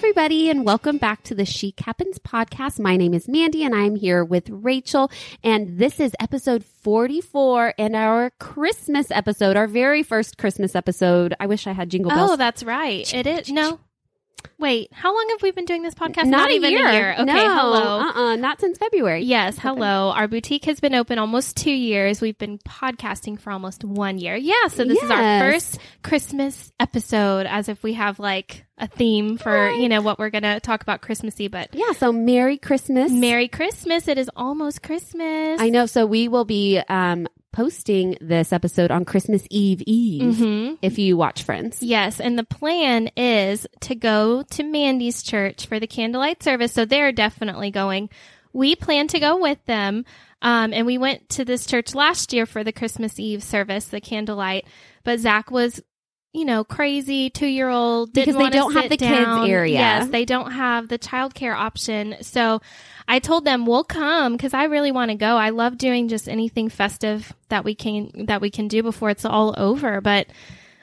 everybody, and welcome back to the Chic Happens podcast. My name is Mandy, and I'm here with Rachel, and this is episode 44 and our Christmas episode, our very first Christmas episode. I wish I had jingle oh, bells. Oh, that's right. It is. No. Wait, how long have we been doing this podcast? not, even a year. Okay, no, hello. Uh-uh, not since February. Yes, hello. Our boutique has been open almost two years. We've been podcasting for almost one year. Yeah, so this is our first Christmas episode, as if we have like a theme for you know what we're gonna talk about Christmassy. But Yeah. So Merry Christmas. Merry Christmas! It is almost Christmas. I know. So we will be um, posting this episode on Christmas Eve Eve Mhm. if you watch Friends. Yes, and the plan is to go to Mandy's church for the candlelight service. So they're definitely going. We plan to go with them. Um, and we went to this church last year for the Christmas Eve service, the candlelight. But Zach was, you know, crazy two year old. Because they don't have the kids area. Yes, they don't have the childcare option. So I told them we'll come because I really want to go. I love doing just anything festive that we can that we can do before it's all over. But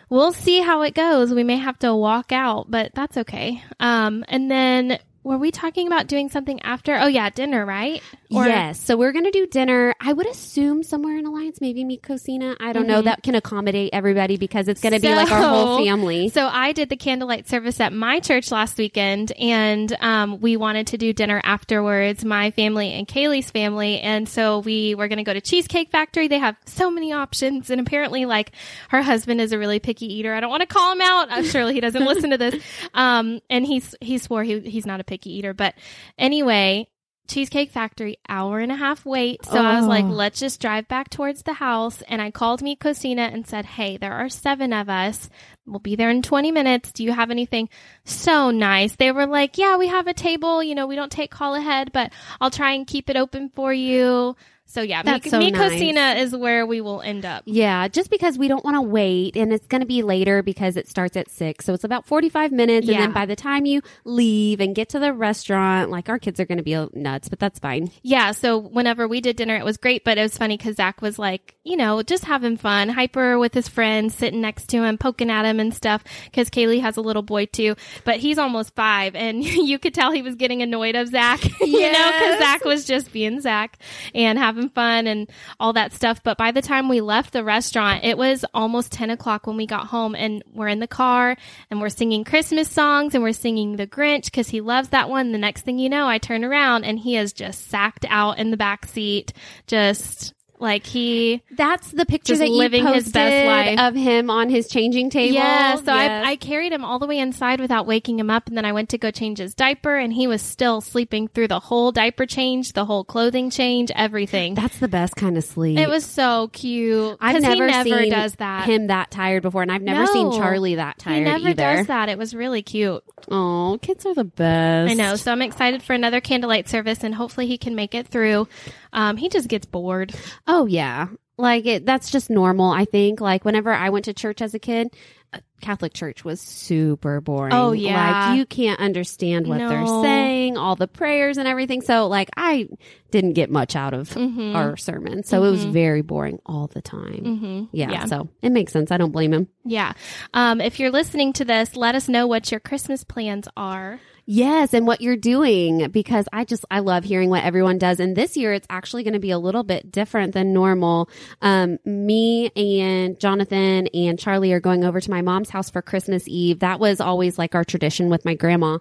we'll see how it goes. We may have to walk out, but that's okay. Um, and then were we talking about doing something after? Oh yeah, dinner, right? yes. So we're going to do dinner. I would assume somewhere in Alliance, maybe Mi Cocina. I don't know. Mhm. That can accommodate everybody because it's going to be like our whole family. So I did the candlelight service at my church last weekend, and um, we wanted to do dinner afterwards. My family and Kaylee's family, and so we were going to go to Cheesecake Factory. They have so many options, and apparently, like her husband is a really picky eater. I don't want to call him out. Uh, surely he doesn't listen to this. Um, and he's he swore he he's not a picky eater, but anyway. Cheesecake Factory, hour and a half wait. So I was like, Oh. let's just drive back towards the house. And I called Mi Cocina and said, Hey, there are seven of us. We'll be there in 20 minutes. Do you have anything? So nice. They were like, Yeah, we have a table. You know, we don't take call ahead, but I'll try and keep it open for you. So yeah, That's me, so nice. Is where we will end up. Yeah, just because we don't want to wait and it's going to be later because it starts at six. So it's about 45 minutes. And then by the time you leave and get to the restaurant, like our kids are going to be nuts, but that's fine. Yeah, so whenever we did dinner, it was great, but it was funny because Zach was like, you know, just having fun, hyper with his friends, sitting next to him, poking at him and stuff. Because Kaylee has a little boy too, but he's almost five, and you could tell he was getting annoyed of Zach, you know, because Zach was just being Zach and having fun and all that stuff. But by the time we left the restaurant, it was almost 10 o'clock when we got home, and we're in the car and we're singing Christmas songs and we're singing The Grinch because he loves that one. The next thing you know, I turn around and he is just sacked out in the back seat, just like he. That's the picture that you living posted his best life. of him on his changing table. Yeah, so Yes. I, I carried him all the way inside without waking him up, and then I went to go change his diaper, and he was still sleeping through the whole diaper change, the whole clothing change, everything. That's the best kind of sleep. It was so cute. I've never never seen does that. him that tired before, and I've never seen Charlie that tired. he never either. does that. It was really cute. Oh, kids are the best. I know. So I'm excited for another candlelight service, and hopefully he can make it through. Um, he just gets bored. Oh yeah, like it. That's just normal. I think. Like whenever I went to church as a kid, uh, Catholic church was super boring. Oh, yeah. like you can't understand what they're saying, all the prayers and everything. So like I didn't get much out of Mhm. our sermon, so it was Mhm. very boring all the time. Mm-hmm. Yeah, yeah. so it makes sense. I don't blame him. Yeah. Um, if you're listening to this, let us know what your Christmas plans are. Yes, and what you're doing because I just I love hearing what everyone does. And this year it's actually going to be a little bit different than normal. Um, me and Jonathan and Charlie are going over to my mom's house for Christmas Eve. That was always like our tradition with my grandma.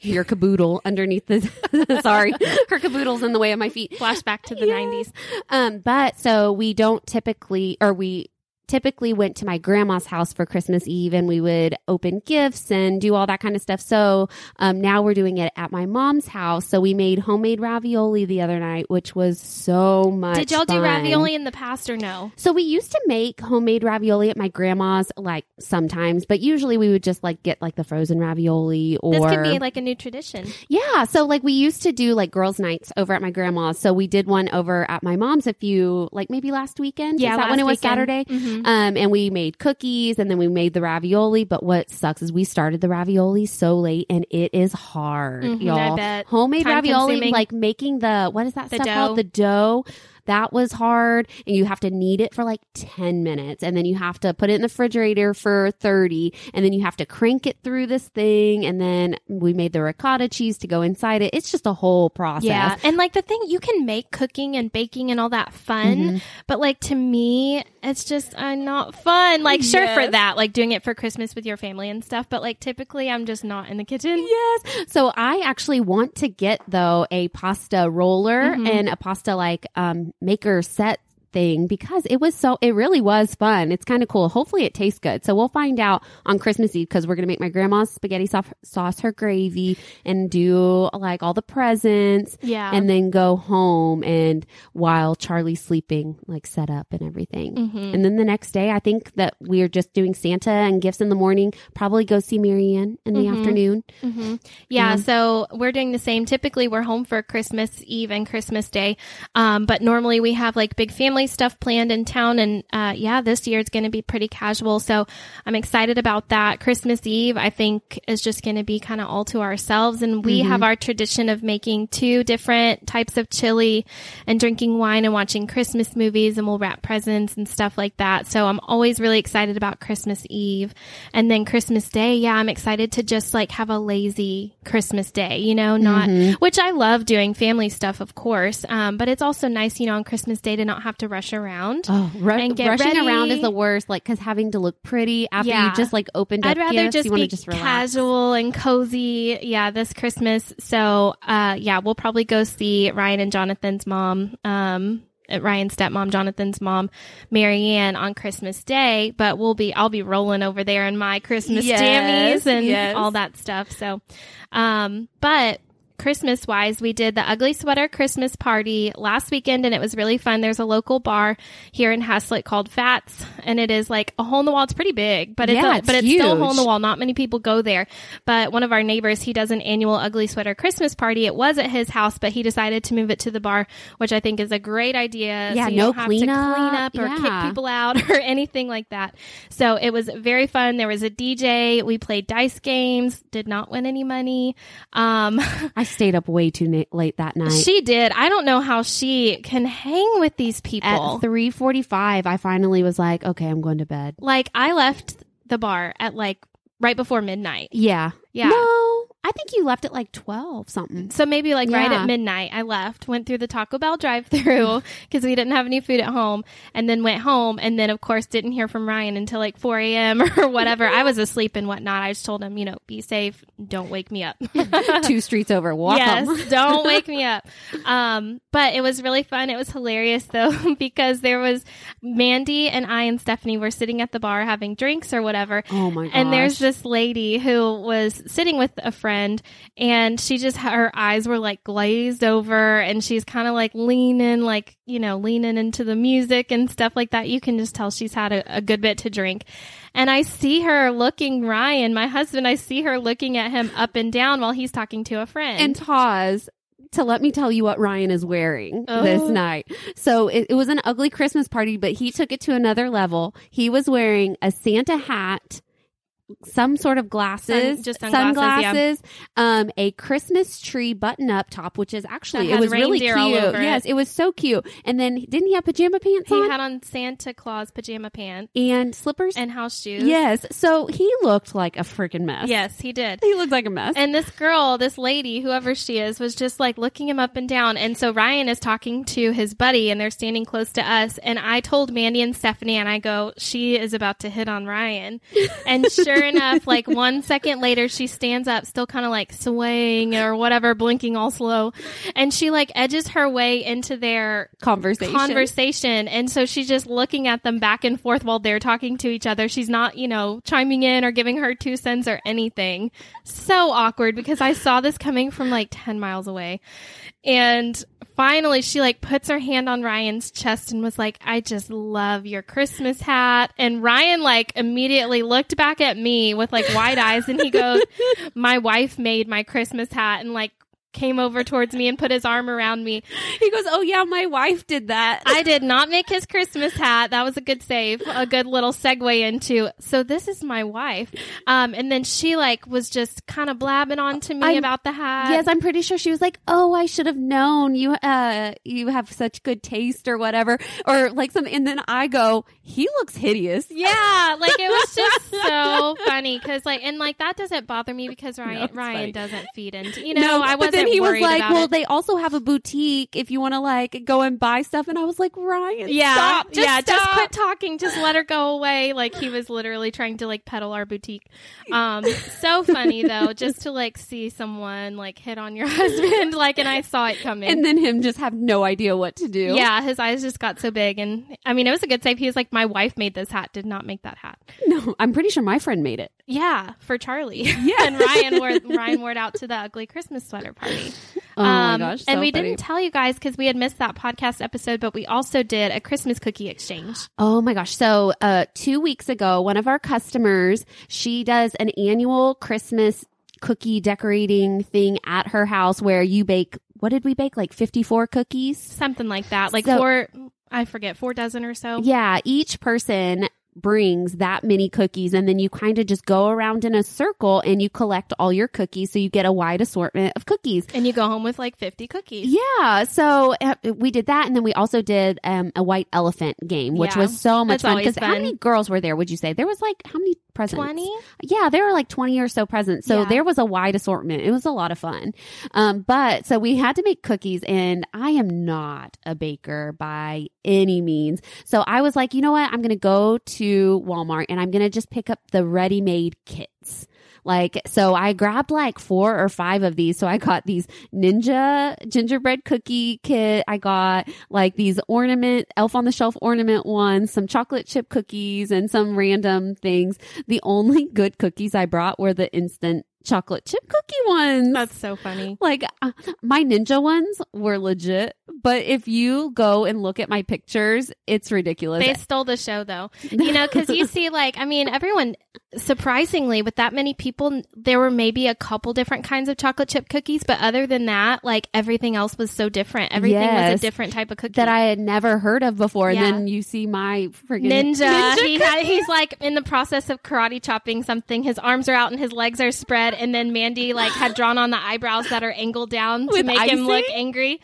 Your caboodle underneath the sorry, her caboodle's in the way of my feet. Flashback to the Yeah. 90s. Um, but so we don't typically, or we typically went to my grandma's house for Christmas Eve and we would open gifts and do all that kind of stuff. So, um, now we're doing it at my mom's house. So we made homemade ravioli the other night, which was so much Did y'all do ravioli in the past or no? So we used to make homemade ravioli at my grandma's, like sometimes, but usually we would just like get like the frozen ravioli or This could be like a new tradition. yeah. So like we used to do like girls' nights over at my grandma's. So we did one over at my mom's a few, like maybe last weekend. Yeah, Is that when it was weekend. Saturday? Mhm. Um, and we made cookies and then we made the ravioli. But what sucks is we started the ravioli so late and it is hard, Mhm, y'all. Homemade Time ravioli, consuming. like making the, what is that The stuff dough. called? The dough. That was hard. And you have to knead it for like 10 minutes. And then you have to put it in the refrigerator for 30. And then you have to crank it through this thing. And then we made the ricotta cheese to go inside it. It's just a whole process. Yeah. And like the thing, you can make cooking and baking and all that fun. Mm-hmm. But like to me, it's just uh, not fun. Like, sure for that, like doing it for Christmas with your family and stuff. But like typically, I'm just not in the kitchen. Yes. So I actually want to get though a pasta roller Mm-hmm. and a pasta like um maker set thing because it was so it really was fun. It's kind of cool. Hopefully it tastes good. So we'll find out on Christmas Eve because we're gonna make my grandma's spaghetti sauce, sauce her gravy and do like all the presents. Yeah. And then go home and while Charlie's sleeping, like set up and everything. Mm-hmm. And then the next day, I think that we're just doing Santa and gifts in the morning. Probably go see Marianne in the Mm-hmm. afternoon. Yeah, so we're doing the same. Typically, we're home for Christmas Eve and Christmas Day, um, but normally we have like big family stuff planned in town. And uh, yeah, this year it's going to be pretty casual, so I'm excited about that. Christmas Eve, I think, is just going to be kind of all to ourselves, and we have our tradition of making two different types of chili and drinking wine and watching Christmas movies, and we'll wrap presents and stuff like that. So I'm always really excited about Christmas Eve, and then Christmas Day. Yeah, I'm excited to just like have a lazy Christmas day, you know, not which I love doing family stuff, of course. Um, but it's also nice, you know, on Christmas Day to not have to rush around. Oh, ru- And get rushing ready. around is the worst. Like, cause having to look pretty after Yeah. you just like opened up I'd rather gifts, just be just casual and cozy. Yeah, this Christmas. So, uh, yeah, we'll probably go see Ryan and Jonathan's mom. Um, uh, Ryan's stepmom, Jonathan's mom, Marianne on Christmas Day, but we'll be, I'll be rolling over there in my Christmas Yes, jammies and yes. all that stuff. So, um, but Christmas wise, we did the Ugly Sweater Christmas party last weekend and it was really fun. There's a local bar here in Haslet called Fats and it is like a hole in the wall. It's pretty big, but it's, Yeah, a, it's but it's still a hole in the wall. Not many people go there, but one of our neighbors, he does an annual Ugly Sweater Christmas party. It was at his house, but he decided to move it to the bar, which I think is a great idea. Yeah, so you no don't have cleanup. to clean up or Yeah. kick people out or anything like that. So it was very fun. There was a DJ. We played dice games. Did not win any money. Um, I stayed up way too na- late that night. she did. I don't know how she can hang with these people. At people. three forty-five, I finally was like, okay, I'm going to bed. like I left the bar at like right before midnight. Yeah, Yeah. No, I think you left at like twelve something. So maybe like right at midnight, I left, went through the Taco Bell drive through because we didn't have any food at home, and then went home. And then, of course, didn't hear from Ryan until like 4 a.m. or whatever. I was asleep and whatnot. I just told him, you know, be safe. Don't wake me up. Two streets over. Walk yes, home. don't wake me up. Um, but it was really fun. It was hilarious though because there was Mandy and I and Stephanie were sitting at the bar having drinks or whatever. Oh my gosh. And there's this lady who was sitting with a friend and she just her eyes were like glazed over and she's kind of like leaning like, you know, leaning into the music and stuff like that. You can just tell she's had a, a good bit to drink. And I see her looking Ryan, my husband, I see her looking at him up and down while he's talking to a friend. and pause to let me tell you what Ryan is wearing this Oh. night. So it, it was an ugly Christmas party, but he took it to another level. He was wearing a Santa hat, some sort of glasses, Sun- just sunglasses, yeah. um, a Christmas tree button up top, which is actually it was really cute. all over yes, it. it was so cute. And then didn't he have pajama pants he on had on Santa Claus pajama pants and slippers? and house shoes. yes, so he looked like a freaking mess. Yes, he did. he looked like a mess. And this girl, this lady, whoever she is, was just like looking him up and down. And so Ryan is talking to his buddy and they're standing close to us. And I told Mandy and Stephanie, and I go, she is about to hit on Ryan. And sure enough, like one second later, she stands up, still kind of like swaying or whatever, blinking all slow. And she like edges her way into their conversation. conversation. And so she's just looking at them back and forth while they're talking to each other. She's not, you know, chiming in or giving her two cents or anything. So awkward because I saw this coming from like 10 miles away. And finally she like puts her hand on Ryan's chest and was like, I just love your Christmas hat. And Ryan like immediately looked back at me with like wide eyes and he goes, my wife made my Christmas hat and like came over towards me and put his arm around me. He goes, "Oh yeah, my wife did that." I did not make his Christmas hat. That was a good save, a good little segue into. So this is my wife, um, and then she like was just kind of blabbing on to me I'm- about the hat. Yes, I'm pretty sure she was like, "Oh, I should have known you. Uh, you have such good taste, or whatever, or like some." And then I go, "He looks hideous." Yeah, like it was just so funny because like and like that doesn't bother me because Ryan it's Ryan funny. doesn't feed into you know I wasn't then he was like, "Well, it. they also have a boutique if you want to like go and buy stuff." And I was like, "Ryan, yeah, stop, just yeah, just quit talking, just let her go away. Like he was literally trying to like peddle our boutique. Um, so funny though, just to like see someone like hit on your husband, like, and I saw it coming. And then him just have no idea what to do. yeah, his eyes just got so big, and I mean, it was a good save. He was like, "My wife made this hat, did not make that hat." no, I'm pretty sure my friend made it. Yeah, for Charlie. Yeah, and Ryan wore Ryan wore it out to the ugly Christmas sweater party. Oh Um, my gosh, and we funny. didn't tell you guys because we had missed that podcast episode, but we also did a Christmas cookie exchange. Oh my gosh. So, uh, two weeks ago, one of our customers, she does an annual Christmas cookie decorating thing at her house where you bake, what did we bake? Like 54 cookies? Something like that. Like So- four, I forget, four dozen or so. Yeah. Each person brings that many cookies and then you kind of just go around in a circle and you collect all your cookies. So you get a wide assortment of cookies. And you go home with like 50 cookies. Yeah, so uh, we did that, and then we also did um, a white elephant game, which Yeah, was so much that's fun. Because how many girls were there? Would you say there was like how many presents? 20? Yeah, there were like twenty or so presents. So Yeah. there was a wide assortment. It was a lot of fun. Um, but so we had to make cookies, and I am not a baker by any means. So I was like, you know what? I'm going to go to Walmart and I'm going to just pick up the ready-made kits. Like, so I grabbed like four or five of these. So I got these ninja gingerbread cookie kit. I got like these ornament, elf on the shelf ornament ones, some chocolate chip cookies and some random things. The only good cookies I brought were the instant chocolate chip cookie ones. That's so funny. like uh, my ninja ones were legit, but if you go and look at my pictures, it's ridiculous. They stole the show though. You know, because you see, like, I mean, everyone, surprisingly, with that many people, there were maybe a couple different kinds of chocolate chip cookies, but other than that, like, everything else was so different. Everything was a different type of cookie. that I had never heard of before. Yeah. And then you see my freaking Ninja. he had, he's like in the process of karate chopping something. His arms are out and his legs are spread. And then Mandy like had drawn on the eyebrows that are angled down to With make him look angry.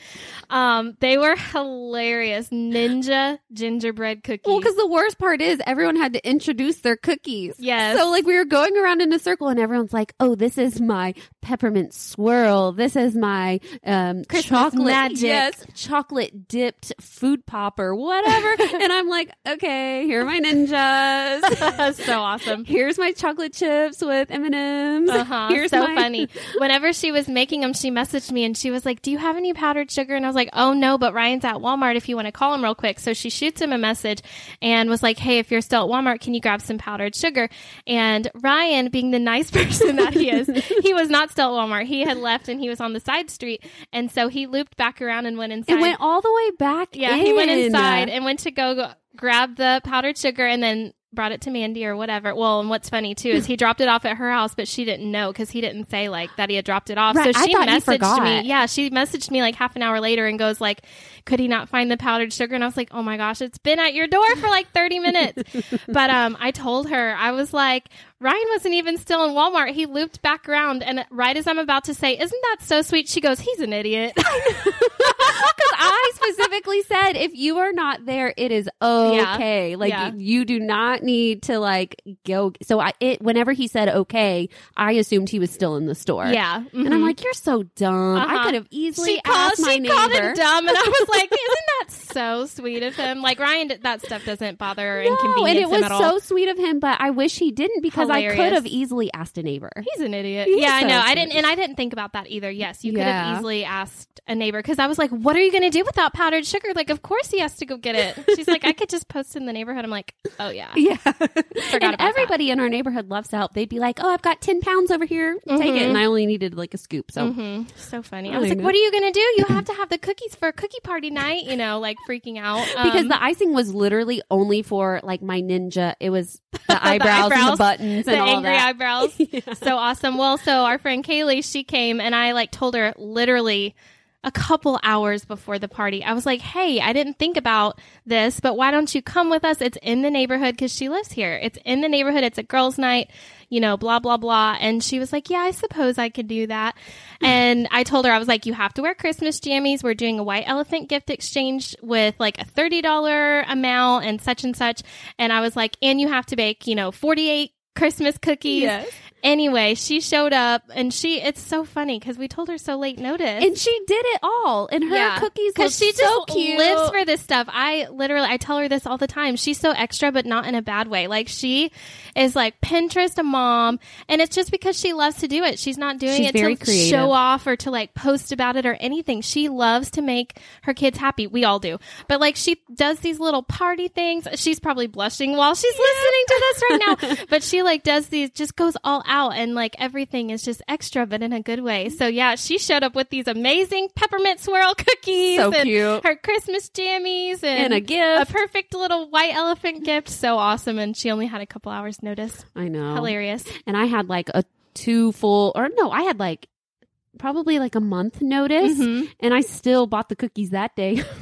Um, they were hilarious. Ninja gingerbread cookies. Well, because the worst part is everyone had to introduce their cookies. Yes. So like we were going around in a circle and everyone's like, "Oh, this is my peppermint swirl. This is my um chocolate magic." yes, chocolate dipped food popper, whatever." and I'm like, "Okay, here are my ninjas. so awesome. Here's my chocolate chips with M and M's. Uh-huh. Here's so funny. Whenever she was making them, she messaged me and she was like, "Do you have any powdered sugar?" And I was like, "Oh no, but Ryan's at Walmart. If you want to call him real quick." So she shoots him a message and was like, "Hey, if you're still at Walmart, can you grab some powdered sugar?" And Ryan, being the nice person that he is, he was not still at Walmart. He had left and he was on the side street, and so he looped back around and went inside. It went all the way back. yeah, he went inside and went to go, go grab the powdered sugar and then brought it to Mandy or whatever. Well, and what's funny too is he dropped it off at her house, but she didn't know because he didn't say like that he had dropped it off. Right, So she messaged me. Yeah, she messaged me like half an hour later and goes like, "Could he not find the powdered sugar?" And I was like, "Oh my gosh, it's been at your door for like thirty minutes." but um, I told her I was like. Ryan wasn't even still in Walmart. He looped back around, and right as I'm about to say, "Isn't that so sweet?" She goes, "He's an idiot." Because I specifically said if you are not there, it is okay. Like Yeah. you do not need to like go. So I it whenever he said okay, I assumed he was still in the store. yeah, And I'm mhm. like, you're so dumb. I Uh-huh. could have easily she called, asked my she neighbor. called him dumb, and I was like, "Isn't that so sweet of him?" Like Ryan, that stuff doesn't bother or No, inconvenience and it was him at all. so sweet of him, but I wish he didn't because I could have easily asked a neighbor. He's an idiot. He is yeah, I so know. I didn't, and I didn't think about that either. Yes, you could have easily asked a neighbor because I was like, "What are you going to do without powdered sugar?" Like, of course he has to go get it. She's like, "I could just post in the neighborhood." I'm like, "Oh yeah." Yeah. and that. everybody in our neighborhood loves to help. They'd be like, oh, I've got 10 pounds over here. Take it. And I only needed like a scoop. So hmm So funny. I Oh, was like, know. "What are you going to do? You have to have the cookies for a cookie party night." You know, like freaking out because Um, the icing was literally only for like my ninja. It was the eyebrows, and eyebrows, the buttons the and all angry that. eyebrows. So awesome. Well, so our friend Kaylee, she came and I like told her literally a couple hours before the party. I was like, "Hey, I didn't think about this, but why don't you come with us? It's in the neighborhood because she lives here. It's in the neighborhood. It's a girls' night." You know, blah blah blah. And she was like, "Yeah, I suppose I could do that." And I told her I was like, "You have to wear Christmas jammies. We're doing a white elephant gift exchange with like a thirty dollar amount and such and such." And I was like, "And you have to bake, you know, forty eight Christmas cookies." Anyway, she showed up and she, it's so funny because we told her so late notice. And she did it all, and her cookies because she so just cute. lives for this stuff. I literally, I tell her this all the time. She's so extra, but not in a bad way. Like she is like Pinterest a mom, and it's just because she loves to do it. She's not doing She's it to creative. show off or to like post about it or anything. She loves to make her kids happy. We all do, but like she does these little party things. She's probably blushing while she's listening to this right now, but she like does these, just goes all out, and like everything is just extra, but in a good way. So yeah, she showed up with these amazing peppermint swirl cookies, So and cute. her Christmas jammies, and, And a gift. a perfect little white elephant gift. So awesome, and she only had a couple hours notice. I know. Hilarious. And I had like a two full, or no, I had like probably like a month notice, Mhm. and I still bought the cookies that day.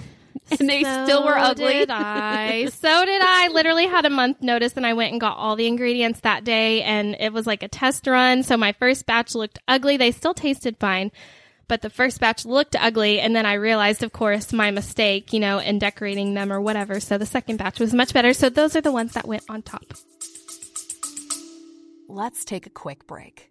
and they still were So ugly. Did I? so did I. Literally had a month notice, and I went and got all the ingredients that day, and it was like a test run. So my first batch looked ugly. They still tasted fine. But the first batch looked ugly, and then I realized, of course, my mistake, you know, in decorating them or whatever. So the second batch was much better. So those are the ones that went on top. Let's take a quick break.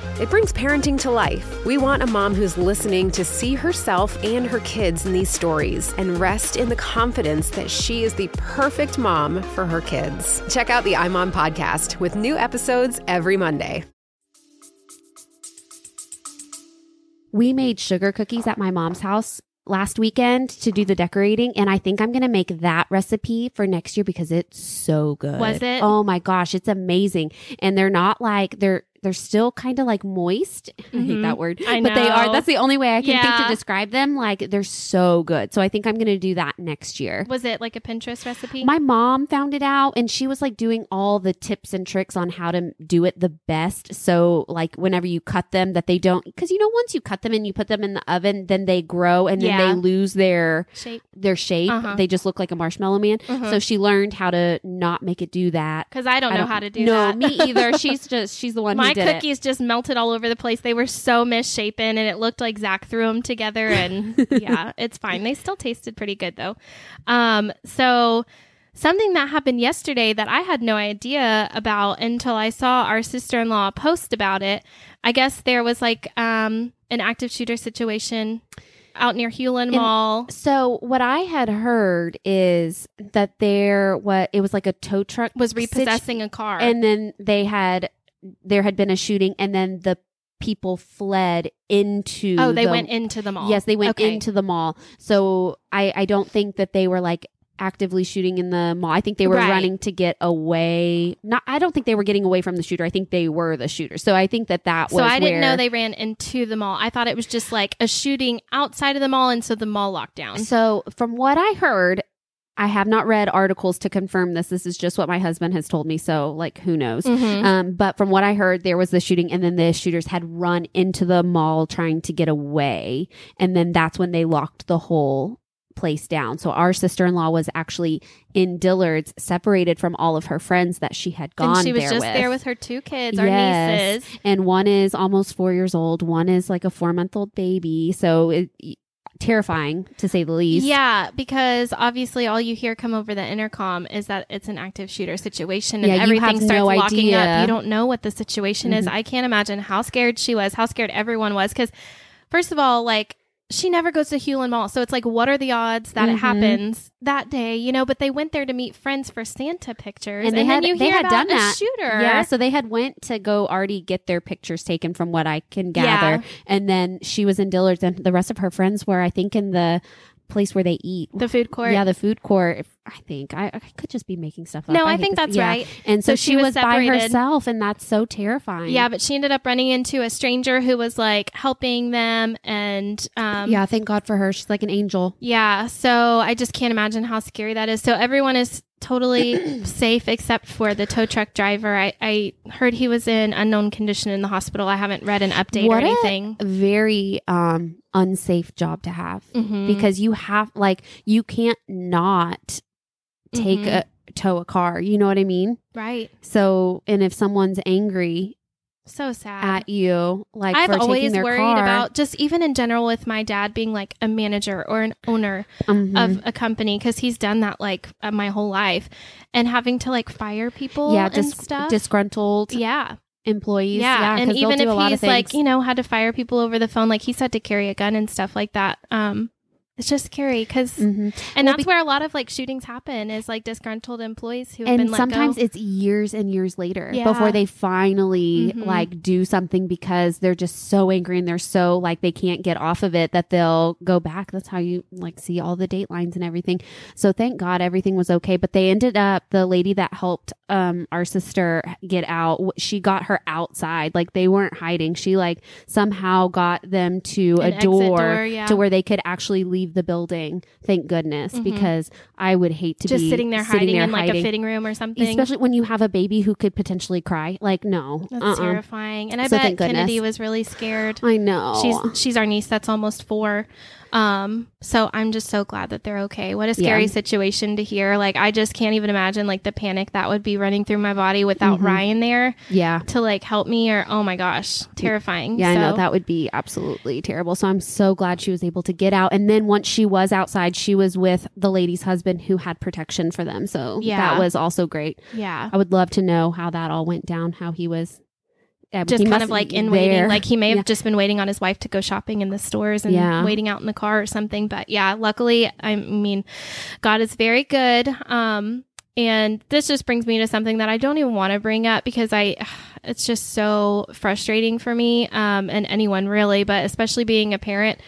it brings parenting to life. We want a mom who's listening to see herself and her kids in these stories and rest in the confidence that she is the perfect mom for her kids. Check out the iMom podcast with new episodes every Monday. we made sugar cookies at my mom's house last weekend to do the decorating and I think I'm going to make that recipe for next year because it's so good. Was it? Oh my gosh, it's amazing. And they're not like they're they're still kind of like moist. I hate Mhm. that word. I But they are that's the only way I can think to describe them. Like they're so good. So I think I'm going to do that next year. Was it like a Pinterest recipe? My mom found it out and she was like doing all the tips and tricks on how to do it the best. So, like, whenever you cut them, that they don't, because you know, once you cut them and you put them in the oven, then they grow and then Yeah. they lose their Shape. their shape. Uh-huh. They just look like a marshmallow man. Mhm. So she learned how to not make it do that. Because I don't know how to do that. no, that. me either. She's just she's the one My did it. cookies just melted all over the place. They were so misshapen, and it looked like Zach threw them together. And yeah, it's fine. They still tasted pretty good though. Um, so something that happened yesterday that I had no idea about until I saw our sister in law post about it. I guess there was like um, an active shooter situation out near Hulen In- Mall. So what I had heard is that there what it was like a tow truck Was situ- repossessing a car. and then they had there had been a shooting and then the people fled into oh, they the- went into the mall. yes they went Okay. into the mall so i i don't think that they were like actively shooting in the mall i think they were Right. running to get away not i don't think they were getting away from the shooter i think they were the shooter so i think that that was So I didn't know they ran into the mall. I thought it was just like a shooting outside of the mall, and so the mall locked down. So, from what I heard, I have not read articles to confirm this. This is just what my husband has told me. So, like, who knows? Mhm. Um, but from what I heard, there was the shooting, and then the shooters had run into the mall trying to get away. And then that's when they locked the whole place down. So, our sister in law was actually in Dillard's, separated from all of her friends that she had gone and she was there just with. there with her two kids, our Yes. nieces. and one is almost four years old, one is like a four month old baby. So, it, terrifying to say the least. Yeah, because obviously all you hear come over the intercom is that it's an active shooter situation and Yeah, everything starts no locking idea. up. You don't know what the situation is. Mhm. I can't imagine how scared she was, how scared everyone was. Because, first of all, like, she never goes to Hulen Mall. So it's like, what are the odds that it Mhm. happens that day? You know, but they went there to meet friends for Santa pictures, And they then had- you they hear had about done a that. shooter. Yeah, so they had went to go already get their pictures taken from what I can gather. Yeah. And then she was in Dillard's and the rest of her friends were I think in the place where they eat. the food court. Yeah, the food court. If- I think I, I could just be making stuff up. no, I, hate think that's yeah. right. And so, So she, she was was, by herself, and that's so terrifying. Yeah, but she ended up running into a stranger who was like helping them, and um, yeah. Thank God for her. She's like an angel. Yeah, so I just can't imagine how scary that is. So everyone is totally safe except for the tow truck driver. I, I heard he was in unknown condition in the hospital. I haven't read an update What or anything. Very um unsafe job to have Mhm. because you have like you can't not take Mhm. a tow a car. You know what I mean? right, So, and if someone's angry so sad. at you, like I've for taking always worried car, about just even in general with my dad being like a manager or an owner Mhm. of a company because he's done that like uh, my whole life and having to like fire people yeah, and dis- stuff. disgruntled yeah, employees. Yeah, and 'cause they'll even do a lot if he's like, you know, had to fire people over the phone, like he's had to carry a gun and stuff like that. Um, it's just scary because, Mhm. and Well, that's where a lot of like shootings happen is like disgruntled employees who have and sometimes it's years and years later Yeah. before they finally Mhm. like do something because they're just so angry and they're so like they can't get off of it that they'll go back that's how you like see all the datelines and everything so thank god everything was okay but they ended up the lady that helped um our sister get out she got her outside like they weren't hiding she like somehow got them to An a door, door, yeah. to where they could actually leave the building thank goodness Mhm. because i would hate to just be sitting there hiding there in like a fitting room or something. Especially when you have a baby who could potentially cry. Like, no. that's uh-uh. terrifying. And I So bet. Kennedy was really scared. I know. She's she's our niece that's almost four. Um, so I'm just so glad that they're okay. What a scary Yeah. situation to hear. Like I just can't even imagine like the panic that would be running through my body without Mhm. Ryan there yeah. to like help me or oh my gosh, terrifying. Yeah, I know that would be absolutely terrible. So I'm so glad she was able to get out. And then once she was outside, she was with the lady's husband who had protection for them. So Yeah. that was also great. Yeah. I would love to know how that all went down, how he was. Yeah, Just kind of like in there. waiting. Like he may have Yeah. just been waiting on his wife to go shopping in the stores and Yeah. waiting out in the car or something. But yeah, luckily, I mean, God is very good. Um, and this just brings me to something that I don't even want to bring up because I, it's just so frustrating for me, um, and anyone really, but especially being a parent,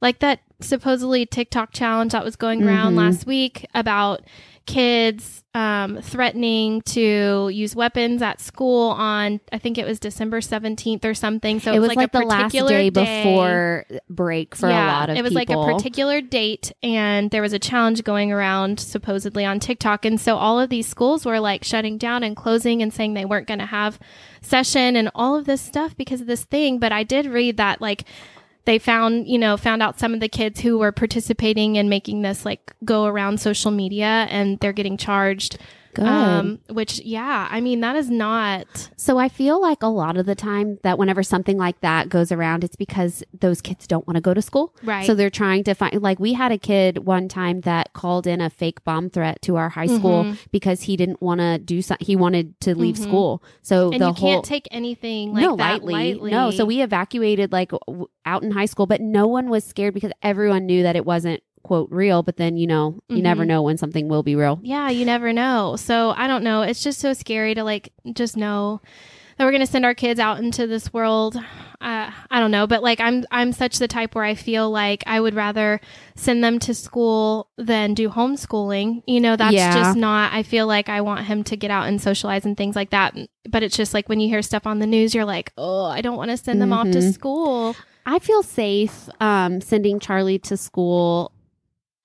like that supposedly TikTok challenge that was going around Mhm. last week about kids um, threatening to use weapons at school on I think it was December seventeenth or something. So it was like, like, a the last day, day before break for yeah, a lot of it was people. like a particular date, and there was a challenge going around supposedly on TikTok, and so all of these schools were like shutting down and closing and saying they weren't going to have session and all of this stuff because of this thing. But I did read that like they found you know found out some of the kids who were participating in making this like go around social media, and they're getting charged. Good. Um, which yeah, I mean that is not So I feel like a lot of the time that whenever something like that goes around, it's because those kids don't want to go to school. right. So they're trying to find, like, we had a kid one time that called in a fake bomb threat to our high school Mhm. because he didn't want to do something. He wanted to leave Mhm. school. So and the you whole. can't take anything like no, that lightly. lightly. No. So we evacuated like w- out in high school, but no one was scared because everyone knew that it wasn't quote real. But then, you know, you never Mhm. know when something will be real. yeah, you never know. So I don't know. It's just so scary to like just know that we're going to send our kids out into this world. Uh, I don't know, but like I'm I'm such the type where I feel like I would rather send them to school than do homeschooling. You know, that's Yeah. just not. I feel like I want him to get out and socialize and things like that. But it's just like when you hear stuff on the news, you're like, oh, I don't want to send them off to Mhm. school. I feel safe um, sending Charlie to school.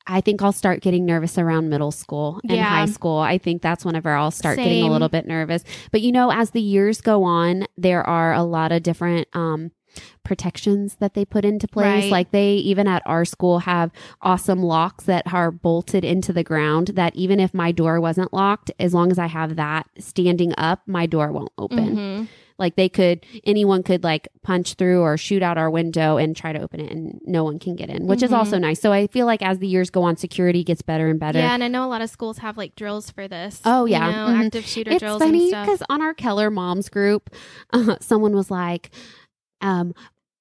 I think I'll start getting nervous around middle school and Yeah. high school. I think that's whenever I'll start getting a little bit nervous. But you know, as the years go on, there are a lot of different um, protections that they put into place. Right. Like they even at our school have awesome locks that are bolted into the ground. That even if my door wasn't locked, as long as I have that standing up, my door won't open. Mhm. Like they could, anyone could like punch through or shoot out our window and try to open it, and no one can get in, which is Mhm. also nice. So I feel like as the years go on, security gets better and better. Yeah, and I know a lot of schools have like drills for this. Oh, you yeah. know, Mhm. active shooter it's drills funny and stuff. because on our Keller Moms group, uh, someone was like, um,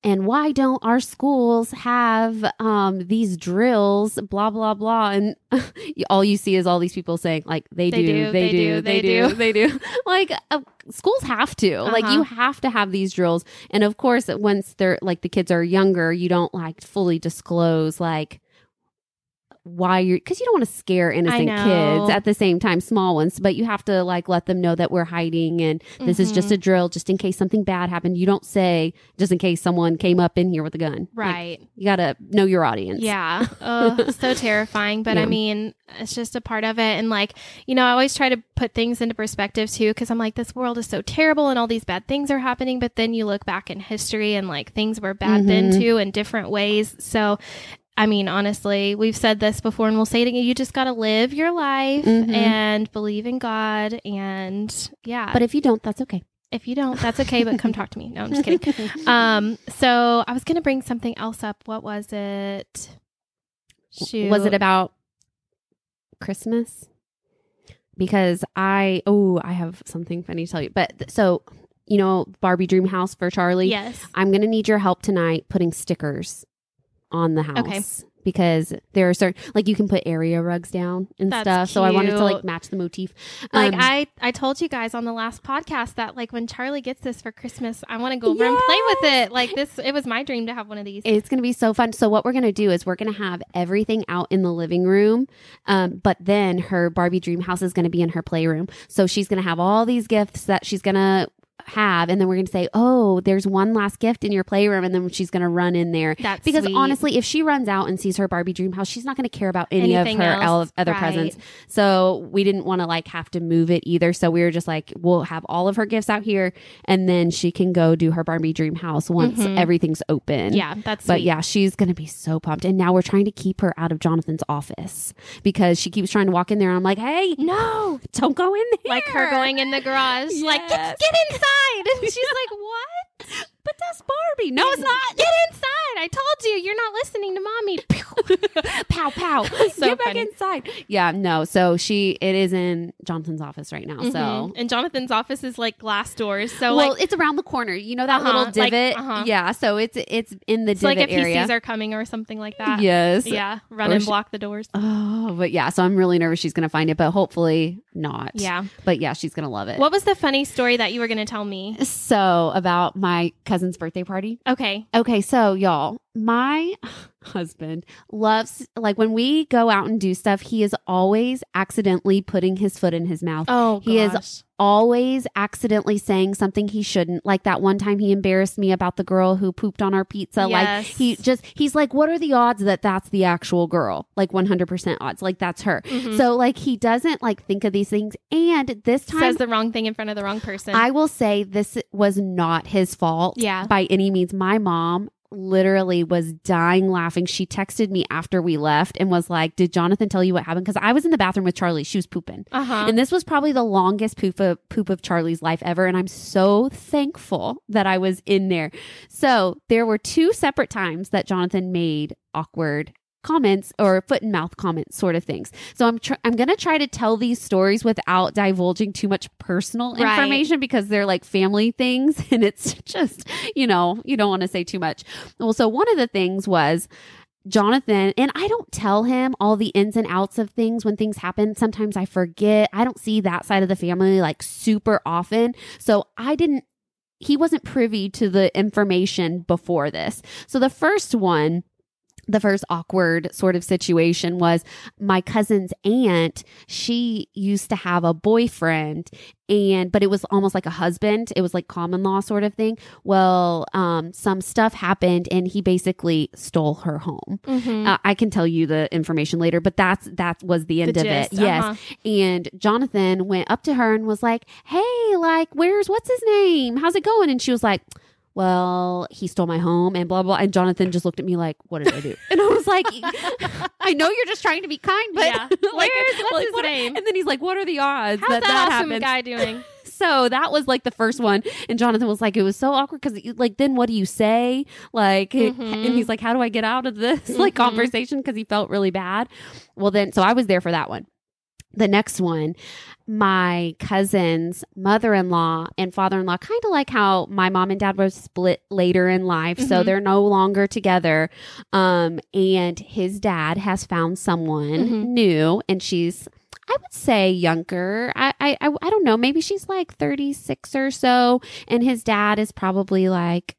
and why don't our schools have um, these drills? Blah blah blah. And all you see is all these people saying like they, They do, do, they, they do, do, they they do, do. they do. like uh, schools have to. Like Uh-huh. you have to have these drills. And of course, once they're like the kids are younger, you don't like fully disclose like why you're because you don't want to scare innocent kids at the same time small ones but you have to like let them know that we're hiding and this is just Mm-hmm. a drill just in case something bad happened you don't say just in case someone came up in here with a gun Like, Right. you gotta know your audience Yeah. Oh, so terrifying. But Yeah. I mean, it's just a part of it. And like, you know, I always try to put things into perspective too, because I'm like, this world is so terrible and all these bad things are happening. But then you look back in history and like things were bad then Mhm. too in different ways. So, I mean, honestly, we've said this before and we'll say it again. You just got to live your life Mhm. and believe in God. And yeah. but if you don't that's okay if you don't, that's okay, but come talk to me. No, I'm just kidding. Um, so I was going to bring something else up. What was it? Shoot. was it about christmas because i oh i have something funny to tell you but th- so you know barbie dream house for charlie Yes. I'm going to need your help tonight putting stickers on the house. Okay. Because there are certain, like you can put area rugs down and That's stuff. So I wanted to like match the motif. Like Um, I, I told you guys on the last podcast that like when Charlie gets this for Christmas, I want to go over and play with it. Like this, it was my dream to have one of these. It's going to be so fun. So what we're going to do is we're going to have everything out in the living room, um, but then her Barbie dream house is going to be in her playroom. So she's going to have all these gifts that she's going to have, and then we're going to say, "Oh, there's one last gift in your playroom," and then she's going to run in there. That's because sweet. honestly, if she runs out and sees her Barbie dream house, she's not going to care about any Anything of her else, other right. presents. So we didn't want to like have to move it either. So we were just like, we'll have all of her gifts out here, and then she can go do her Barbie dream house once Mhm. everything's open. yeah, that's But sweet. yeah, she's going to be so pumped. And now we're trying to keep her out of Jonathan's office because she keeps trying to walk in there. And I'm like, hey, no, don't go in there. like her going in the garage, like get, get inside, and she's like, "What? But that's Barbie. No, it's not. Get inside! I told you, you're not listening to mommy." pow, pow. So Get back funny. inside. Yeah, no. So she, it is in Jonathan's office right now. So. Mhm. and Jonathan's office is like glass doors, so well, like it's around the corner. You know that Uh-huh, little like, divot. uh-huh. Yeah, so it's it's in the it's like divot if he area. sees her coming or something like that. yes. Yeah, run Or and she- block the doors. Oh, but yeah. So I'm really nervous she's gonna find it, but hopefully not. Yeah. But yeah, she's gonna love it. What was the funny story that you were going to tell me? So about my cousin's birthday party. Okay. Okay, so y'all, my husband loves like when we go out and do stuff, he is always accidentally putting his foot in his mouth. Oh, He is gosh. Always accidentally saying something he shouldn't. Like that one time he embarrassed me about the girl who pooped on our pizza. Yes. Like he just he's like, "What are the odds that that's the actual girl?" Like 100% odds. Like that's her. Mhm. So like he doesn't like think of these things and this time says the wrong thing in front of the wrong person. I will say this was not his fault Yeah. by any means. My mom literally was dying laughing. She texted me after we left and was like, Did Jonathan tell you what happened? Because I was in the bathroom with Charlie. She was pooping. uh huh. And this was probably the longest poop of, poop of Charlie's life ever. And I'm so thankful that I was in there. So there were two separate times that Jonathan made awkward comments or foot and mouth comments sort of things. So I'm tr- I'm going to try to tell these stories without divulging too much personal Right. information because they're like family things and it's just, you know, you don't want to say too much. Well, so one of the things was Jonathan, and I don't tell him all the ins and outs of things when things happen. Sometimes I forget. I don't see that side of the family like super often. So I didn't, he wasn't privy to the information before this. So the first one, the first awkward sort of situation was my cousin's aunt. She used to have a boyfriend and but it was almost like a husband. It was like common law sort of thing. Well, um some stuff happened and he basically stole her home. Mhm. Uh, I can tell you the information later, but that's that was the end The of gist, it. Yes. uh-huh. And Jonathan went up to her and was like, "Hey, like, where's what's his name? How's it going?" And she was like, "Well, he stole my home and blah blah." And Jonathan just looked at me like, "What did I do?" And I was like, "I know you're just trying to be kind, but Yeah. like, Where's- what's like, his what are- name? And then he's like, "What are the odds How's that that, that awesome happens?" guy doing? So that was like the first one, and Jonathan was like, "It was so awkward because like then what do you say?" Like, Mhm. and he's like, "How do I get out of this like Mhm. conversation?" Because he felt really bad. Well, then so I was there for that one. The next one, my cousin's mother in law and father in law, kind of like how my mom and dad were split later in life. So Mhm. they're no longer together. Um, and his dad has found someone Mhm. new, and she's. I would say younger. I, I I I don't know. Maybe she's like thirty six or so, and his dad is probably like,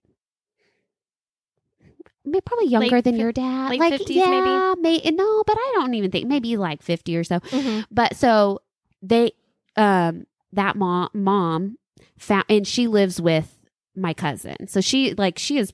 may- probably younger Late than your dad. late like 50s yeah, may no, but I don't even think maybe like fifty or so. Mhm. But so they, um, that mom, mom found, and she lives with my cousin. So she, like, she is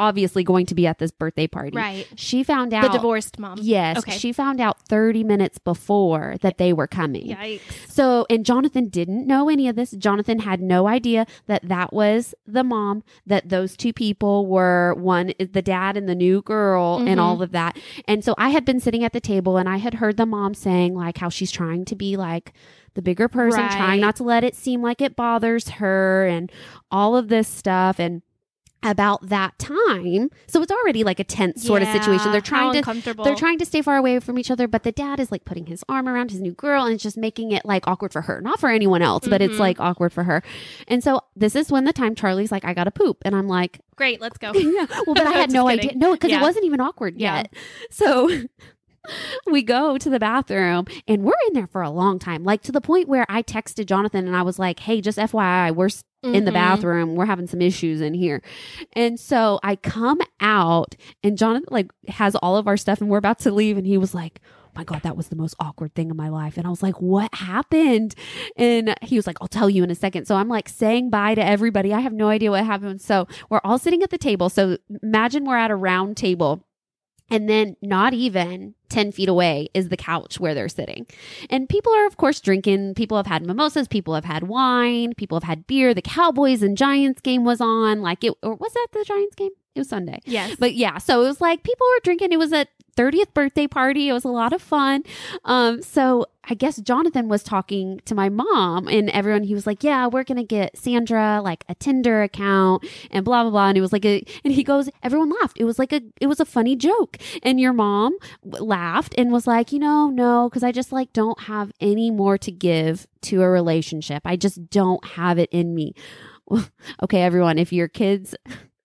obviously going to be at this birthday party. Right. She found out. The divorced mom. Yes. Okay. She found out 30 minutes before that they were coming. Yikes. So, and Jonathan didn't know any of this. Jonathan had no idea that that was the mom, that those two people were one is the dad and the new girl Mhm. and all of that. And so I had been sitting at the table and I had heard the mom saying like how she's trying to be like the bigger person, Right. trying not to let it seem like it bothers her and all of this stuff. And about that time, so it's already like a tense sort of situation. They're trying to uncomfortable. they're trying to stay far away from each other, but the dad is like putting his arm around his new girl and it's just making it like awkward for her. Not for anyone else, but it's Mhm. like awkward for her. And so this is when the time Charlie's like, I gotta poop. And I'm like, Great. Let's go. yeah. Well, but I had no kidding. idea. No, because Yeah. it wasn't even awkward Yeah. yet. So we go to the bathroom and we're in there for a long time, like to the point where I texted Jonathan and I was like, hey, just FYI, we're s- in the Mhm. bathroom. We're having some issues in here. And so I come out and Jonathan like has all of our stuff and we're about to leave. And he was like, "Oh my God, that was the most awkward thing in my life. And I was like, what happened? And he was like, I'll tell you in a second. So I'm like saying bye to everybody. I have no idea what happened. So we're all sitting at the table. So imagine we're at a round table. And then, not even 10 feet away, is the couch where they're sitting. And people are, of course, drinking. People have had mimosas. People have had wine. People have had beer. The Cowboys and Giants game was on. Like, it, or was that the Giants game? It was Sunday. Yes. But yeah, so it was like people were drinking. It was a 30th birthday party. It was a lot of fun. Um, so I guess Jonathan was talking to my mom and everyone. He was like, "Yeah, we're gonna get Sandra like a Tinder account and blah blah blah." And it was like a, and he goes, everyone laughed. It was like a, it was a funny joke. And your mom laughed and was like, "You know, no, because I just like don't have any more to give to a relationship. I just don't have it in me." okay, everyone, if your kids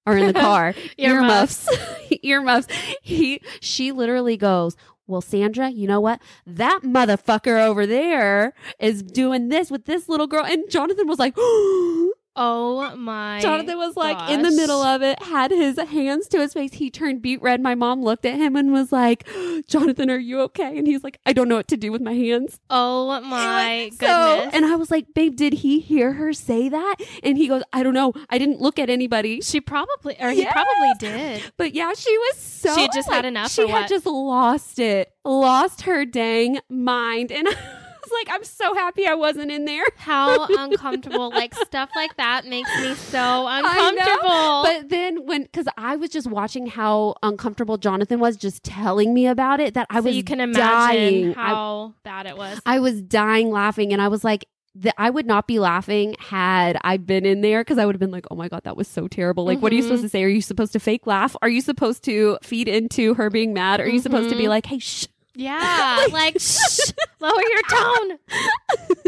are in the car, Earmuffs. earmuffs, earmuffs. He, she literally goes, well, Sandra, you know what? That motherfucker over there is doing this with this little girl. And Jonathan was like, oh, oh my. Jonathan was like in the middle of it, had his hands to his face. He turned beet red. My mom looked at him and was like, Jonathan, are you okay? And he's like, I don't know what to do with my hands. Oh my So- goodness. and I was like, babe, did he hear her say that? And he goes, I don't know. I didn't look at anybody. she probably, or he Yes. probably did. But yeah, she was so. She had just had enough, She had what? just lost it, lost her dang mind, and was like, I'm so happy I wasn't in there. How uncomfortable. Like stuff like that makes me so uncomfortable. But then when, because I was just watching how uncomfortable Jonathan was, just telling me about it, that I so was you can imagine dying. I- how bad it was. I was dying laughing, and I was like. The, I would not be laughing had I been in there because I would have been like, "Oh my god, that was so terrible!" Like, what are you supposed to say? Are you supposed to fake laugh? Are you supposed to feed into her being mad? Are you supposed to be Mhm. like, "Hey, shh"? Yeah, like shh, lower your tone.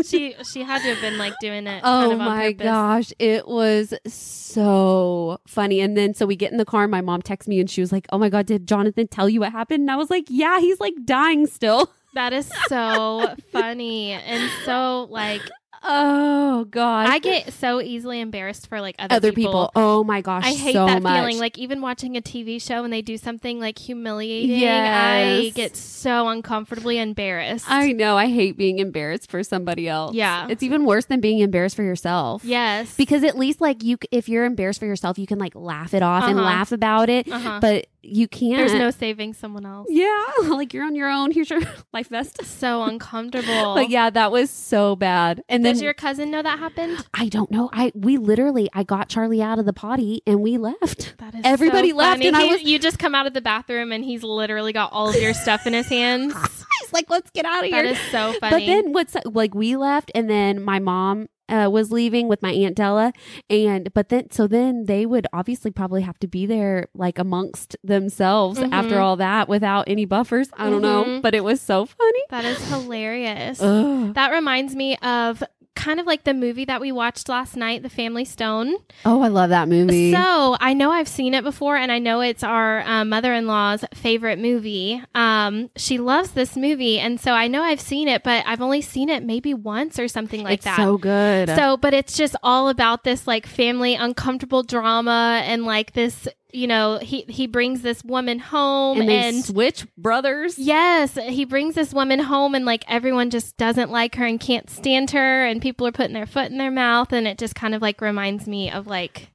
She she had to have been like doing it. Oh kind of on my purpose. gosh, it was so funny. And then so we get in the car and my mom texts me and she was like, "Oh my god, did Jonathan tell you what happened?" And I was like, "Yeah, he's like dying still." That is so funny and so like Oh god. I get so easily embarrassed for like other, other people. Oh my gosh, I hate so that much. feeling. Like even watching a TV show and they do something like humiliating, I get so uncomfortably embarrassed. I know. I hate being embarrassed for somebody else. Yeah. It's even worse than being embarrassed for yourself. yes, Because at least like you if you're embarrassed for yourself, you can like laugh it off and Uh-huh. laugh about it, uh-huh. but you can't. there's no saving someone else. Yeah, like you're on your own. Here's your life vest. So uncomfortable. But yeah, that was so bad. And then Does your cousin know that happened? I don't know. I we literally I got Charlie out of the potty and we left. That is Everybody so left funny. and I was- you just come out of the bathroom and he's literally got all of your stuff in his hands. He's like, let's get out of That here. is so funny. but then what's like we left and then my mom uh, was leaving with my aunt Della, and but then so then they would obviously probably have to be there like amongst themselves Mhm. after all that without any buffers. I don't know, Mhm. but it was so funny. That is hilarious. Ugh. That reminds me of kind of like the movie that we watched last night, The Family Stone. Oh, I love that movie. So I know I've seen it before, and I know it's our uh, mother in law's favorite movie. Um, she loves this movie, and so I know I've seen it, but I've only seen it maybe once or something like it's that. so good. So, but it's just all about this like family uncomfortable drama and like this, you know, he he brings this woman home and and, switch brothers. yes, he brings this woman home and like everyone just doesn't like her and can't stand her and people are putting their foot in their mouth and it just kind of like reminds me of like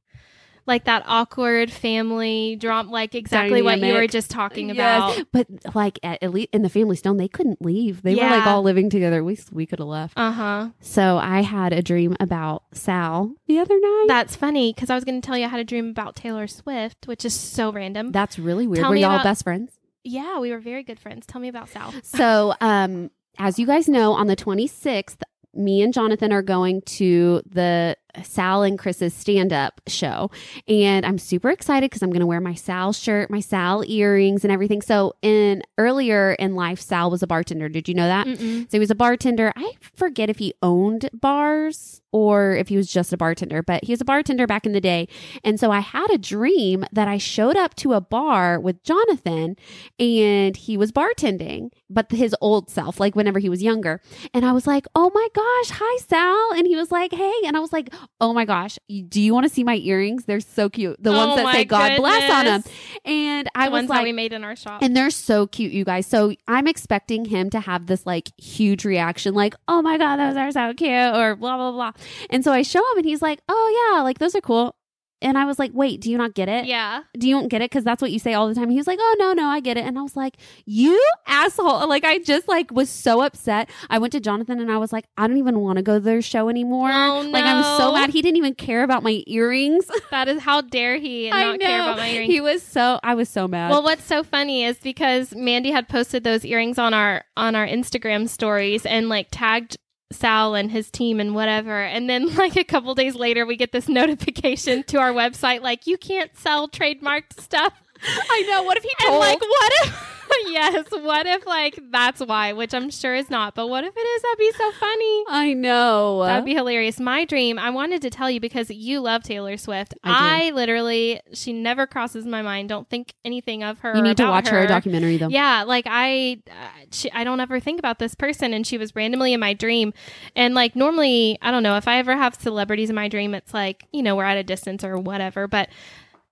like that awkward family drama like exactly what you were just talking Yes. about. But like at, at least in the Family Stone, they couldn't leave. They were like all living together. We we could have left. Uh-huh. So I had a dream about Sal the other night. That's funny because I was going to tell you I had a dream about Taylor Swift, which is so random. That's really weird. Tell were y'all about- best friends? Yeah, we were very good friends. Tell me about Sal. So, um, as you guys know, on the 26th, me and Jonathan are going to the Sal and Chris's stand up show. And I'm super excited because I'm going to wear my Sal shirt, my Sal earrings, and everything. So, in earlier in life, Sal was a bartender. Did you know that? Mm-mm. So he was a bartender. I forget if he owned bars or if he was just a bartender, but he was a bartender back in the day. And so I had a dream that I showed up to a bar with Jonathan and he was bartending, but his old self, like whenever he was younger. And I was like, oh my gosh, hi, Sal. And he was like, hey. And I was like, oh my gosh, do you want to see my earrings? They're so cute. The Oh ones that say God bless on them. And I the was ones like, that we made in our shop. and they're so cute, you guys. So I'm expecting him to have this like huge reaction, like, oh my God, those are so cute, or blah, blah, blah. And so I show him and he's like, oh yeah, like those are cool. And I was like, wait, do you not get it? yeah. Do you don't get it? Because that's what you say all the time. He was like, oh no, no, I get it. And I was like, you asshole. Like I just like was so upset. I went to Jonathan and I was like, I don't even want to go to their show anymore. Oh, Like I'm so mad. He didn't even care about my earrings. That is how dare he not know. care about my earrings. He was so, I was so mad. well, what's so funny is because Mandy had posted those earrings on our on our Instagram stories and like tagged Sal and his team and whatever. And then like a couple days later we get this notification to our website like you can't sell trademarked stuff. I know. What if he And like what if yes, what if like that's why, which I'm sure is not, but what if it is? That'd be so funny. I know. That'd be hilarious. My dream, I wanted to tell you because you love Taylor Swift. I I, literally, she never crosses my mind. Don't think anything of her. you need to watch her, documentary though. Yeah, like I, uh, she, I don't ever think about this person, and she was randomly in my dream. And like normally, I don't know if I ever have celebrities in my dream, it's like you know we're at a distance or whatever, but.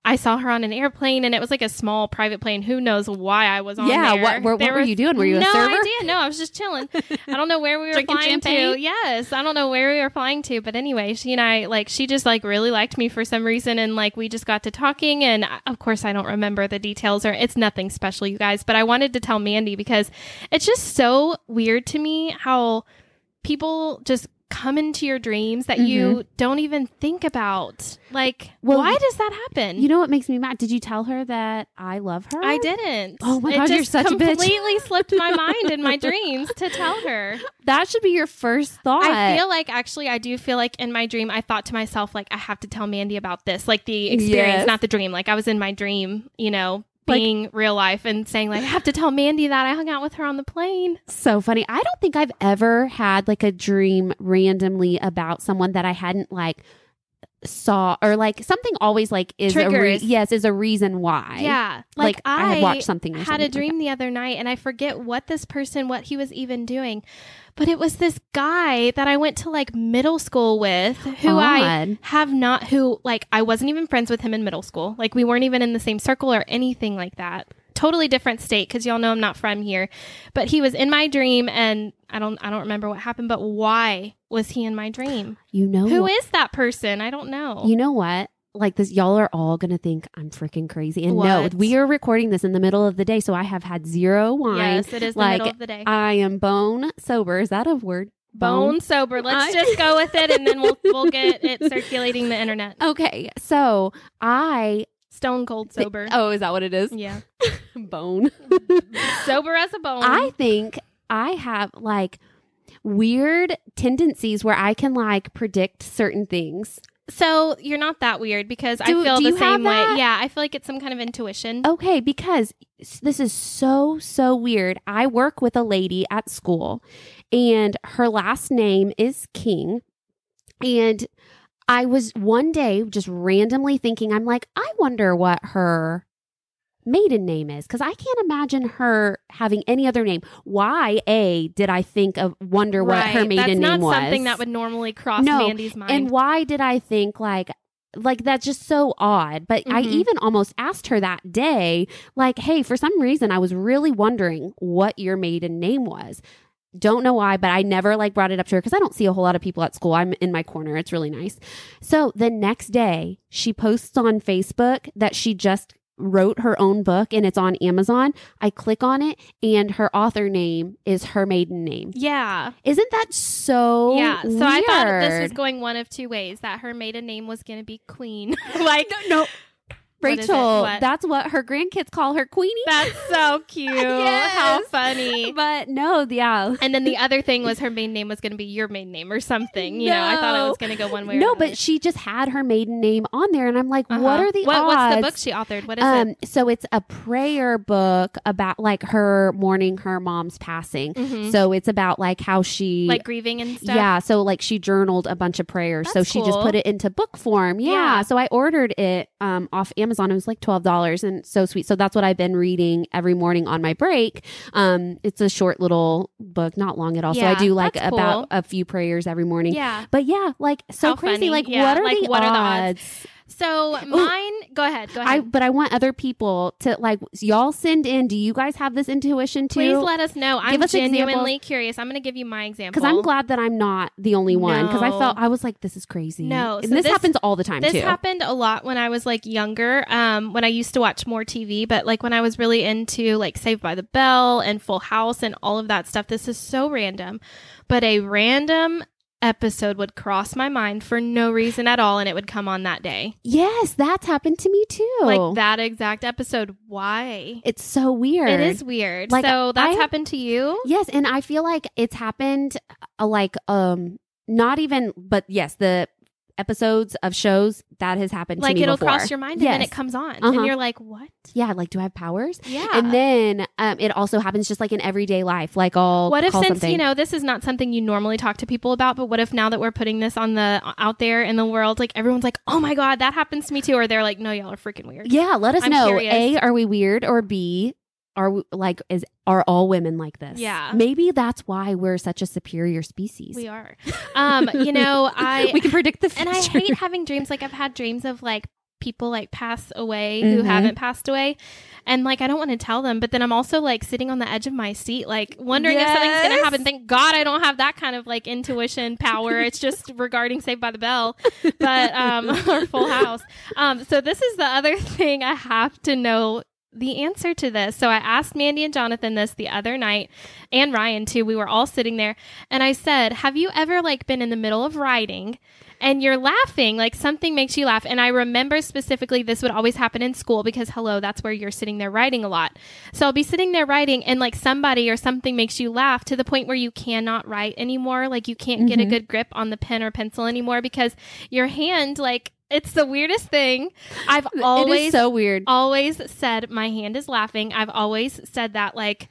I saw her on an airplane, and it was like a small private plane. Who knows why I was on Yeah, there? what- what- what There were you doing? Were you a no server? idea. No, I was just chilling. I don't know where we were Drinking flying champagne? to. Yes, I don't know where we were flying to, but anyway, she and I like she just like really liked me for some reason, and like we just got to talking, and I- of course I don't remember the details or it's nothing special, you guys. But I wanted to tell Mandy because it's just so weird to me how people just come into your dreams that you don't even think about. Like, Mm-hmm. Well, why does that happen? You know what makes me mad? Did you tell her that I love her? I didn't. Oh my it God, you're such a bitch. completely slipped my mind in my dreams to tell her. That should be your first thought. I feel like actually I do feel like in my dream I thought to myself like I have to tell Mandy about this like the experience Yes. not the dream like I was in my dream you know Like- being real life and saying like I have to tell Mandy that I hung out with her on the plane so funny. I don't think I've ever had like a dream randomly about someone that I hadn't like saw or like something always like is a re- Triggers. yes is a reason why. yeah Like, like, I had watched something had something a like dream the other night and I forget what this person what he was even doing but it was this guy that I went to like middle school with who I have not who like I wasn't even friends with him in middle school. Like we weren't even in the same circle or anything like that. Totally different state because y'all know I'm not from here. But he was in my dream and I don't I don't remember what happened, but why was he in my dream? You know Who what- is that person? I don't know. You know what? Like this, y'all are all gonna think I'm freaking crazy. And no, we are recording this in the middle of the day, so I have had zero wine. yes, it is the middle of the day. I am bone sober. Is that a word? Bone sober. Let's I- just go with it and then we'll we'll get it circulating the internet. Okay, so I. Stone cold sober. Oh, is that what it is? Yeah. Bone. sober as a bone. I think I have like weird tendencies where I can like predict certain things. So you're not that weird because I feel do the same way. Yeah, I feel like it's some kind of intuition. Okay, because this is so, so weird. I work with a lady at school, and her last name is King. And I was one day just randomly thinking, I'm like, I wonder what her maiden name is because I can't imagine her having any other name. Why, A, did I think of wonder what her maiden That's name not was? something that would normally cross No, Mandy's mind. And why did I think like like that's just so odd. But I Mhm. even almost asked her that day, like, hey, for some reason I was really wondering what your maiden name was. Don't know why, but I never like brought it up to her because I don't see a whole lot of people at school. I'm in my corner. It's really nice. So the next day, she posts on Facebook that she just wrote her own book and it's on Amazon. I click on it and her author name is her maiden name. yeah. Isn't that so yeah. So I thought this was going one of two ways that her maiden name was going to be Queen. like, no. It? Rachel, What? that's what her grandkids call her Queenie. that's so cute. yes. How funny. but no, yeah. And then the other thing was her maiden name was going to be your maiden name or something. You know, I thought it was going to go one way or No, but she just had her maiden name on there, and I'm like, what Uh-huh. are the what, odds? What's the book she authored? What is um, it? so it's a prayer book about like her mourning her mom's passing. Mhm. So it's about like how she Like grieving and stuff. Yeah, so like she journaled a bunch of prayers. so That's she just put it into book form. Yeah. Yeah. So I ordered it um off Amazon. It was like twelve dollars and so sweet. So that's what I've been reading every morning on my break. Um it's a short little book, not long at all. so I do like about cool. a few prayers every morning. Yeah. But yeah, like so How crazy. funny. Like Yeah, what are like, the what are the odds? So mine. Go ahead. Go I ahead. but I want other people to like y'all send in. Do you guys have this intuition too? Please let us know. I'm us examples. genuinely curious. I'm going to give you my example. because I'm glad that I'm not the only one. Because I felt I was like, this is crazy. No, and so this, this- happens all the time This too. happened a lot when I was like younger, um, when I used to watch more TV, but like when I was really into like Saved by the Bell and Full House and all of that stuff. This is so random, but a random episode would cross my mind for no reason at all and it would come on that day. Yes, that's happened to me too. Like that exact episode. Why? It's so weird. It is weird. Like, so that's I- happened to you? Yes, and I feel like it's happened uh, like um not even but yes, the episodes of shows that has happened Like to me it'll before. cross your mind and then it comes on Uh-huh. and you're like, what? Yeah, like do I have powers? Yeah. And then um it also happens just like in everyday life. Like I'll what if call since something. you know this is not something you normally talk to people about but what if now that we're putting this on the out there in the world like everyone's like oh my god that happens to me too or they're like no y'all are freaking weird Yeah, let us I'm know. curious. A, are we weird? Or B, are like is are all women like this? Yeah. Maybe that's why we're such a superior species. we are um you know i we can predict the future. and i hate having dreams like i've had dreams of like people like pass away who Mhm. haven't passed away and like i don't want to tell them but then i'm also like sitting on the edge of my seat like wondering if something's gonna happen thank god i don't have that kind of like intuition power it's just regarding saved by the bell but um or full house um so this is the other thing i have to know the answer to this. So I asked Mandy and Jonathan this the other night and Ryan too. We were all sitting there and I said, "Have you ever like been in the middle of writing and you're laughing, like something makes you laugh?" And I remember specifically this would always happen in school because hello, that's where you're sitting there writing a lot. So I'll be sitting there writing and like somebody or something makes you laugh to the point where you cannot write anymore, like you can't get a mm-hmm. good grip on the pen or pencil anymore because your hand like it's the weirdest thing. I've always is so weird. always said my hand is laughing. I've always said that like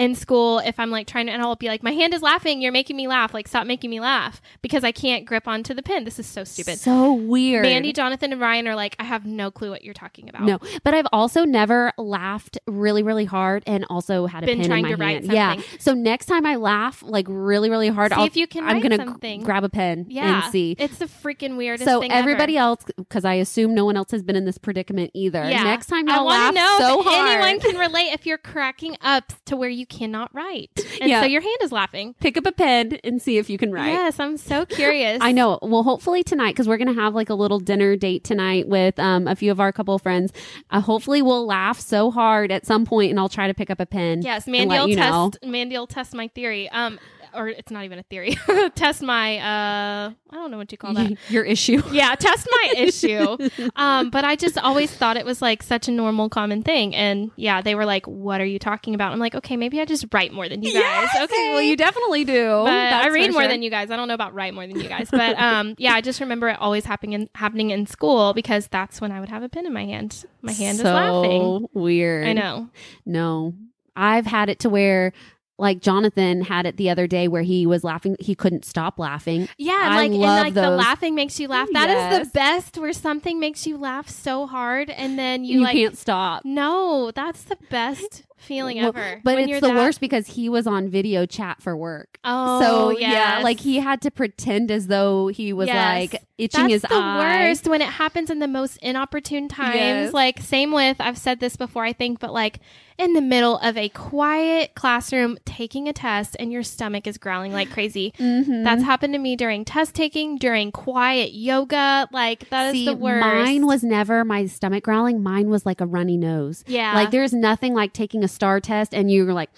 in school if I'm like trying to and I'll be like my hand is laughing, you're making me laugh. Like stop making me laugh because I can't grip onto the pen. This is so stupid. So weird. Mandy, Jonathan and Ryan are like I have no clue what you're talking about. No, but I've also never laughed really, really hard and also had a Been trying in my to write hand. Yeah. So next time I laugh like really, really hard, See I'll, if you can I'm gonna g- grab a pen Yeah. and see. It's the freaking weirdest So thing everybody ever. else, because I assume no one else has been in this predicament either. Yeah. Next time y'all want laugh know so hard, anyone can relate if you're cracking up to where you cannot write. And Yeah. so your hand is laughing. pick up a pen and see if you can write. Yes, I'm so curious. I know. Well, hopefully tonight, because we're going to have like a little dinner date tonight with um, a few of our couple friends. Uh, hopefully, we'll laugh so hard at some point, and I'll try to pick up a pen. Yes, and Mandy will test. Mandy will test my theory. Um, or it's not even a theory. test my uh, I don't know what you call that. Your issue. yeah, test my issue. Um, but I just always thought it was like such a normal, common thing. And yeah, they were like, "What are you talking about?" I'm like, "Okay, maybe I just write more than you guys." Yes, okay, well, you definitely do. but I read more sure. than you guys. I don't know about write more than you guys, but um, yeah, I just remember it always happening in, happening in school because that's when I would have a pen in my hand. My hand so is laughing. Weird. I know. No, I've had it to where. Like Jonathan had it the other day where he was laughing. He couldn't stop laughing. Yeah, I like and like the laughing makes you laugh. That is Yes. the best where something makes you laugh so hard and then you, You, like can't stop. No, that's the best feeling Well, ever. But When it's you're the that- worst because he was on video chat for work. Oh, so yeah, like he had to pretend as though he was Yes. like itching That's his the eye. worst when it happens in the most inopportune times. Yes. Like same with I've said this before, I think, but like in the middle of a quiet classroom taking a test and your stomach is growling like crazy. Mhm. That's happened to me during test taking, during quiet yoga. Like that is See, the worst. mine was never my stomach growling. Mine was like a runny nose. yeah, Like there's nothing like taking a STAAR test and you're like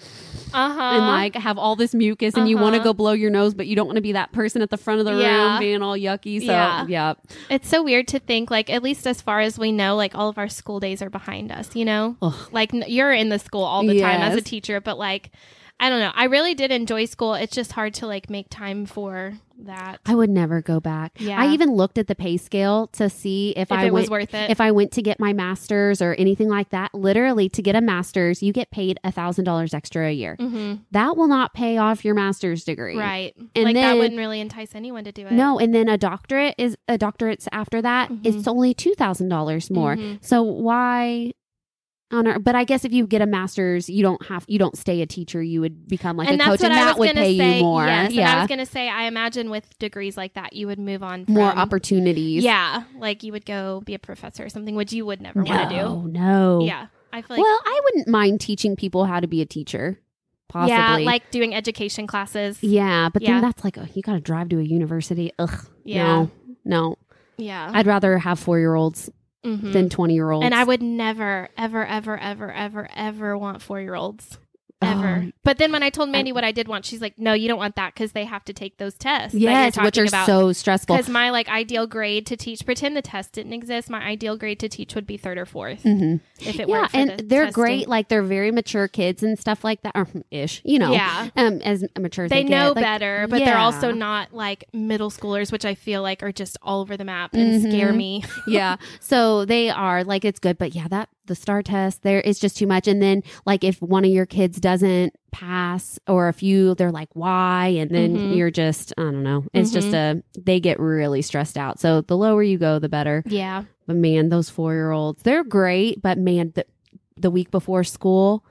uh huh, and like have all this mucus and you want to Uh-huh. go blow your nose, but you don't want to be that person at the front of the Yeah. room being all yucky. So Yeah. yeah, It's so weird to think, like, at least as far as we know, like, all of our school days are behind us, you know? Ugh. Like, you're in the school all the time as a teacher, but, like, I don't know. I really did enjoy school. It's just hard to, like, make time for that. I would never go back. Yeah. I even looked at the pay scale to see if, If I it went, was worth it. If I went to get my master's or anything like that, literally to get a master's, you get paid a thousand dollars extra a year. hmm That will not pay off your master's degree. Right. And like, that wouldn't really entice anyone to do it. No, and then a doctorate is a doctorate's after that. Mhm. It's only two thousand dollars more. Mhm. So why But I guess if you get a master's, you don't have you don't stay a teacher. You would become like and a that's coach, what and I that was would pay say. you more. Yes, and I was gonna say, I imagine with degrees like that, you would move on from, more opportunities. Yeah, like you would go be a professor or something, which you would never want to no, no. Yeah, I feel like well, I wouldn't mind teaching people how to be a teacher. Possibly. yeah, like doing education classes. Yeah, but Yeah. then that's like oh, you got to drive to a university. Ugh. Yeah. No, no. Yeah, I'd rather have four year olds Mhm. than twenty year olds. and I would never, ever, ever, ever, ever, ever want four year olds. Ever. Oh, but then when I told Mandy what I did want, she's like, "No, you don't want that because they have to take those tests." yes, which are so stressful. Because my like ideal grade to teach, pretend the test didn't exist. My ideal grade to teach would be third or 4th Mhm. if it Yeah, and the they're testing. great. Like they're very mature kids and stuff like that, or ish. You know, Yeah. um, as mature as They they, know. Like, better, but they're also not like middle schoolers, which I feel like are just all over the map and scare Mhm. me. yeah. So they are like it's good, but yeah, that the STAAR test there is just too much. And then like if one of your kids doesn't pass or a few, they're like why, and then Mhm. you're just I don't know. It's just a they get really stressed out. So the lower you go, the better. Yeah. But man, those four year olds, they're great. But man, the, the week before school,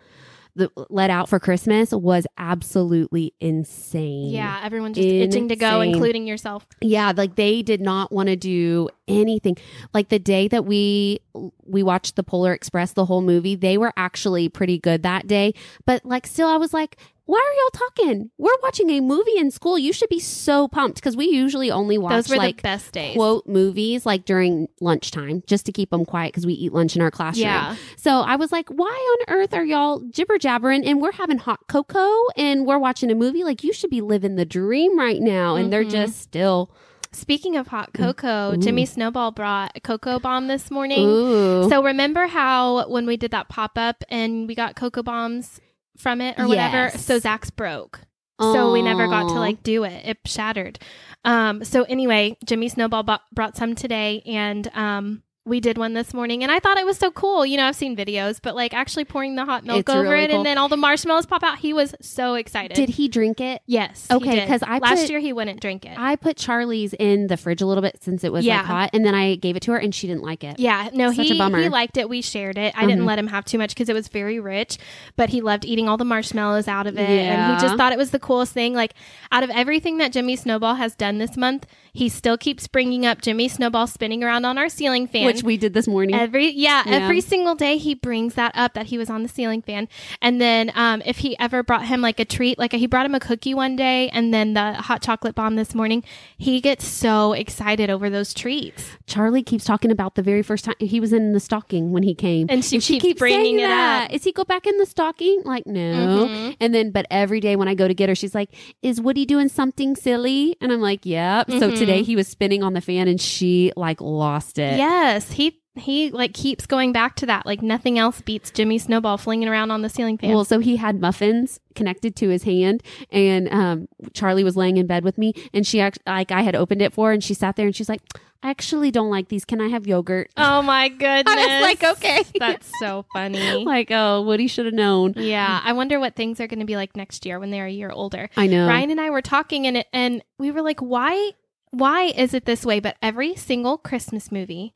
the let out for Christmas was absolutely insane. Yeah. Everyone's just itching to go, including yourself. Yeah, like they did not want to do anything. Like the day that we we watched the Polar Express the whole movie, they were actually pretty good that day. But like still I was like, why are y'all talking? We're watching a movie in school. You should be so pumped because we usually only watch Those were like the best days. quote movies like during lunchtime just to keep them quiet because we eat lunch in our classroom. Yeah. So I was like, why on earth are y'all jibber jabbering and we're having hot cocoa and we're watching a movie? Like you should be living the dream right now. And they're Mhm. just still, Speaking of hot cocoa, Ooh. Jimmy Snowball brought a cocoa bomb this morning. ooh. So remember how when we did that pop up and we got cocoa bombs from it or whatever? Yes. So Zach's broke. So we never got to like do it. It shattered. Um, so anyway, Jimmy Snowball bought, brought some today and um, we did one this morning and I thought it was so cool. You know, I've seen videos, but like actually pouring the hot milk It's over really it cool. and then all the marshmallows pop out. He was so excited. Did he drink it? Yes. Okay, because I last put- year he wouldn't drink it. I put Charlie's in the fridge a little bit since it was Yeah. like hot, and then I gave it to her, and she didn't like it. Yeah, no, Such he a bummer. he liked it. We shared it. I didn't Mhm. let him have too much because it was very rich, but he loved eating all the marshmallows out of it, and he just thought it was the coolest thing. Like out of everything that Jimmy Snowball has done this month, he still keeps bringing up Jimmy Snowball spinning around on our ceiling fan, which we did this morning. Every yeah, Yeah. every single day he brings that up that he was on the ceiling fan. And then um if he ever brought him like a treat, like he brought him a cookie one day and then the hot chocolate bomb this morning, he gets so excited over those treats. Charlie keeps talking about the very first time he was in the stocking when he came, And she keeps bringing saying it that. up. Is he go back in the stocking? Like no. Mhm. And then, but every day when I go to get her, she's like, "Is Woody doing something silly?" And I'm like, "Yep." So Mhm. today he was spinning on the fan, and she like lost it. Yes, he he like keeps going back to that. Like nothing else beats Jimmy Snowball flinging around on the ceiling fan. Well, so he had muffins connected to his hand, and um, Charlie was laying in bed with me, and she act- like I had opened it for, her, and she sat there, and she's like, "I actually don't like these. Can I have yogurt?" oh my goodness. like, okay. That's so funny. like, oh, Woody should have known. yeah, I wonder what things are going to be like next year when they're a year older. I know. Ryan and I were talking and it, and we were like, why why is it this way? But every single Christmas movie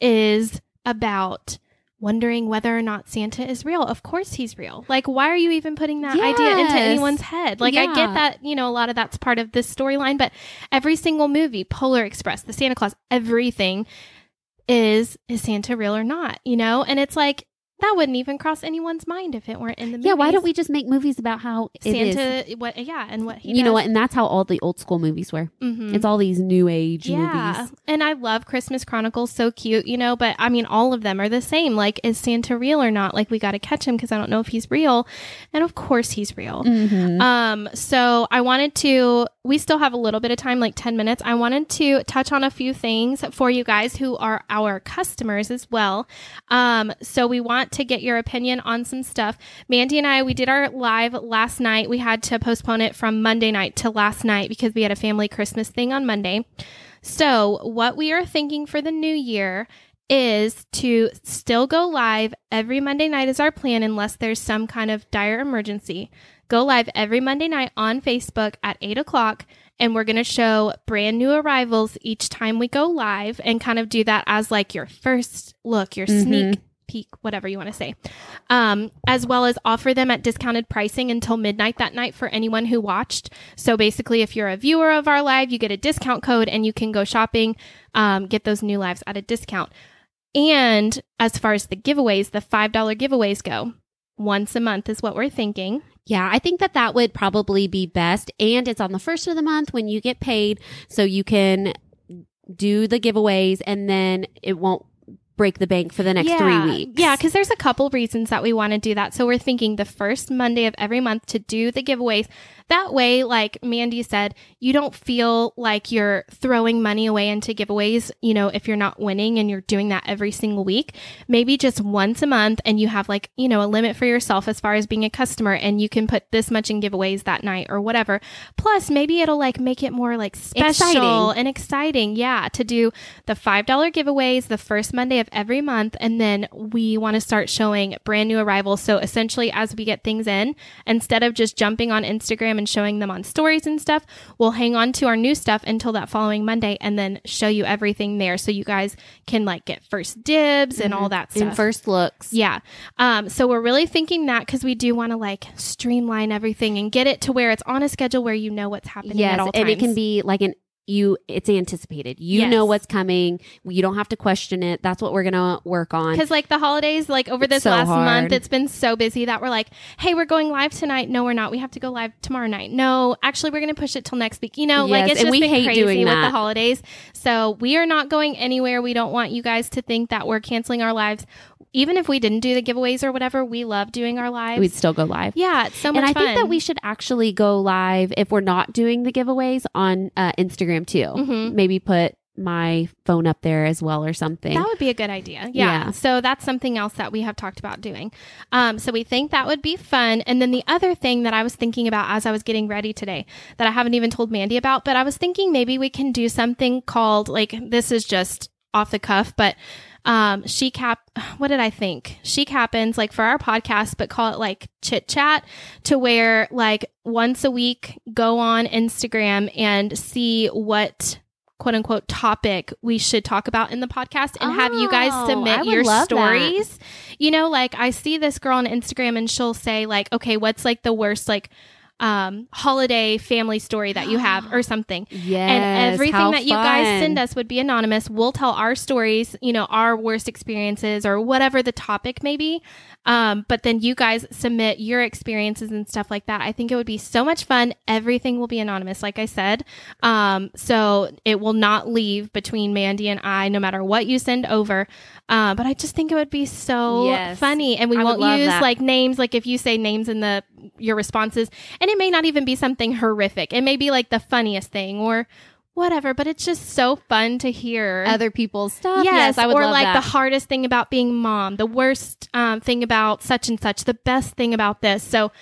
is about wondering whether or not Santa is real. Of course he's real. Like why are you even putting that idea into anyone's head? Like I get that, you know, a lot of that's part of this storyline, but every single movie, Polar Express, The Santa Claus, everything is is Santa real or not, you know? And it's like that wouldn't even cross anyone's mind if it weren't in the movie. Yeah, why don't we just make movies about how it is? Santa what yeah, and what he you know what? And that's how all the old school movies were. Mhm. It's all these new age yeah. movies. And I love Christmas Chronicles, so cute, you know, but I mean, all of them are the same. Like, is Santa real or not? Like, we got to catch him because I don't know if he's real. And of course he's real. Mhm. Um, so I wanted to, we still have a little bit of time, like 10 minutes. I wanted to touch on a few things for you guys who are our customers as well. Um, so we want to get your opinion on some stuff. Mandy and I, we did our live last night. We had to postpone it from Monday night to last night because we had a family Christmas thing on Monday. So what we are thinking for the new year is to still go live every Monday night is our plan unless there's some kind of dire emergency. Go live every Monday night on Facebook at 8 o'clock, and we're going to show brand new arrivals each time we go live and kind of do that as like your first look, your mm-hmm. sneak peek, whatever you want to say, um, as well as offer them at discounted pricing until midnight that night for anyone who watched. So basically, if you're a viewer of our live, you get a discount code and you can go shopping, um, get those new lives at a discount. And as far as the giveaways, the $5 giveaways go, once a month is what we're thinking. Yeah, I think that that would probably be best. And it's on the first of the month when you get paid. So you can do the giveaways and then it won't break the bank for the next three weeks. Yeah, because there's a couple reasons that we want to do that. So we're thinking the first Monday of every month to do the giveaways. That way, like Mandy said, you don't feel like you're throwing money away into giveaways, you know, if you're not winning and you're doing that every single week. Maybe just once a month and you have like, you know, a limit for yourself as far as being a customer and you can put this much in giveaways that night or whatever. Plus, maybe it'll like make it more like special Exciting. and exciting. Yeah, to do the $5 giveaways the first Monday of every month. And then we want to start showing brand new arrivals. So essentially, as we get things in, instead of just jumping on Instagram and showing them on stories and stuff, we'll hang on to our new stuff until that following Monday and then show you everything there. So you guys can like get first dibs and all that stuff. In first looks. Yeah. Um, so we're really thinking that because we do want to like streamline everything and get it to where it's on a schedule where you know what's happening Yes. at all And it can be like an you it's anticipated. You Yes. know what's coming. You don't have to question it. That's what we're gonna work on. Because like the holidays, like over It's this so last hard. month, it's been so busy that we're like, hey, we're going live tonight. No, we're not. We have to go live tomorrow night. No, actually, we're going to push it till next week. You know, like it's just we been hate crazy with the holidays. So we are not going anywhere. We don't want you guys to think that we're canceling our lives. Even if we didn't do the giveaways or whatever, we love doing our lives. We'd still go live. yeah, it's so much and I fun. think that we should actually go live if we're not doing the giveaways on uh, Instagram too. Mhm. Maybe put my phone up there as well or something. That would be a good idea. Yeah. Yeah. So that's something else that we have talked about doing. Um, so we think that would be fun. And then the other thing that I was thinking about as I was getting ready today that I haven't even told Mandy about, but I was thinking maybe we can do something called like this is just off the cuff, but um chic cap what did i think chic happens like for our podcast but call it like chit chat to where like once a week go on instagram and see what quote unquote topic we should talk about in the podcast and have you guys Oh, submit your love that. stories you know like i see this girl on instagram and she'll say like okay what's like the worst like um, holiday family story that you have or something. Yes. and everything that you guys send us would be anonymous. We'll tell our stories, you know, our worst experiences or whatever the topic may be. Um, but then you guys submit your experiences and stuff like that. I think it would be so much fun. Everything will be anonymous, like I said. Um, so it will not leave between Mandy and I, no matter what you send over. Uh, but I just think it would be so Yes. funny, and we I won't use that. like names. Like if you say names in the your responses, and it may not even be something horrific. It may be like the funniest thing or whatever. But it's just so fun to hear other people's stuff. Yes, Yes, I would or like that. the hardest thing about being mom, the worst um, thing about such and such, the best thing about this. So,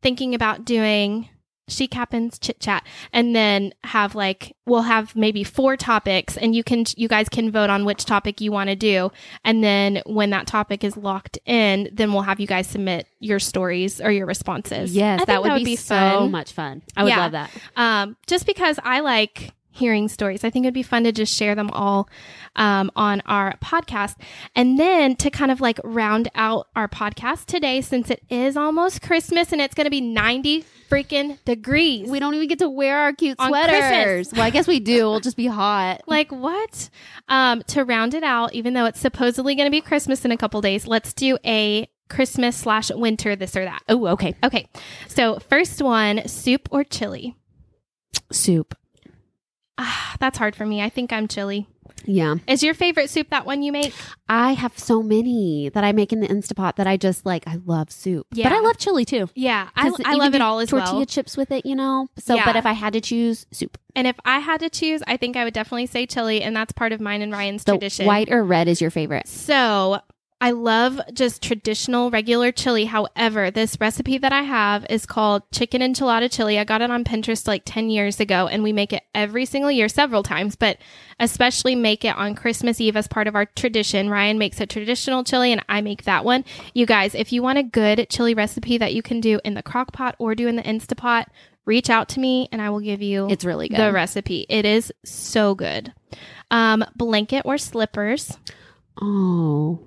thinking about doing chic happens chit chat, and then have like we'll have maybe four topics, and you can you guys can vote on which topic you want to do, and then when that topic is locked in, then we'll have you guys submit your stories or your responses. Yes, I think that would, be, so fun. much fun. I would Yeah. love that. Um, just because I like hearing stories, I think it'd be fun to just share them all um, on our podcast. And then to kind of like round out our podcast today, since it is almost Christmas and it's going to be 90 freaking degrees. We don't even get to wear our cute sweaters. Well, I guess we do. We'll just be hot. like what? Um, to round it out, even though it's supposedly going to be Christmas in a couple days, let's do a Christmas slash winter this or that. Oh, okay. Okay. So first one, soup or chili? Soup. Ah, that's hard for me. I think I'm chili. Yeah. Is your favorite soup that one you make? I have so many that I make in the Instapot that I just like. I love soup. Yeah. But I love chili too. Yeah, I, I love it all as tortilla well. chips with it, you know? So, Yeah. but if I had to choose, soup. And if I had to choose, I think I would definitely say chili, and that's part of mine and Ryan's tradition. white or red is your favorite. So I love just traditional regular chili. However, this recipe that I have is called chicken enchilada chili. I got it on Pinterest like 10 years ago and we make it every single year, several times, but especially make it on Christmas Eve as part of our tradition. Ryan makes a traditional chili and I make that one. You guys, if you want a good chili recipe that you can do in the crock pot or do in the Instapot, reach out to me and I will give you It's really good. the recipe. It is so good. Um, blanket or slippers. oh.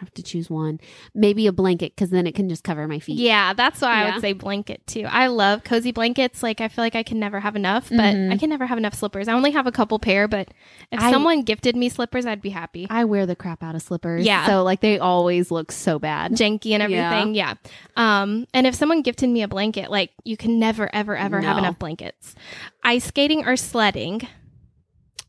Have to choose one. Maybe a blanket because then it can just cover my feet. Yeah, that's why I would say blanket too. I love cozy blankets. Like I feel like I can never have enough, but Mhm. I can never have enough slippers. I only have a couple pair, but if I- someone gifted me slippers, I'd be happy. I wear the crap out of slippers. Yeah. So like they always look so bad. Janky and everything. Yeah. Um, and if someone gifted me a blanket, like you can never, ever, ever have enough blankets. Ice skating or sledding.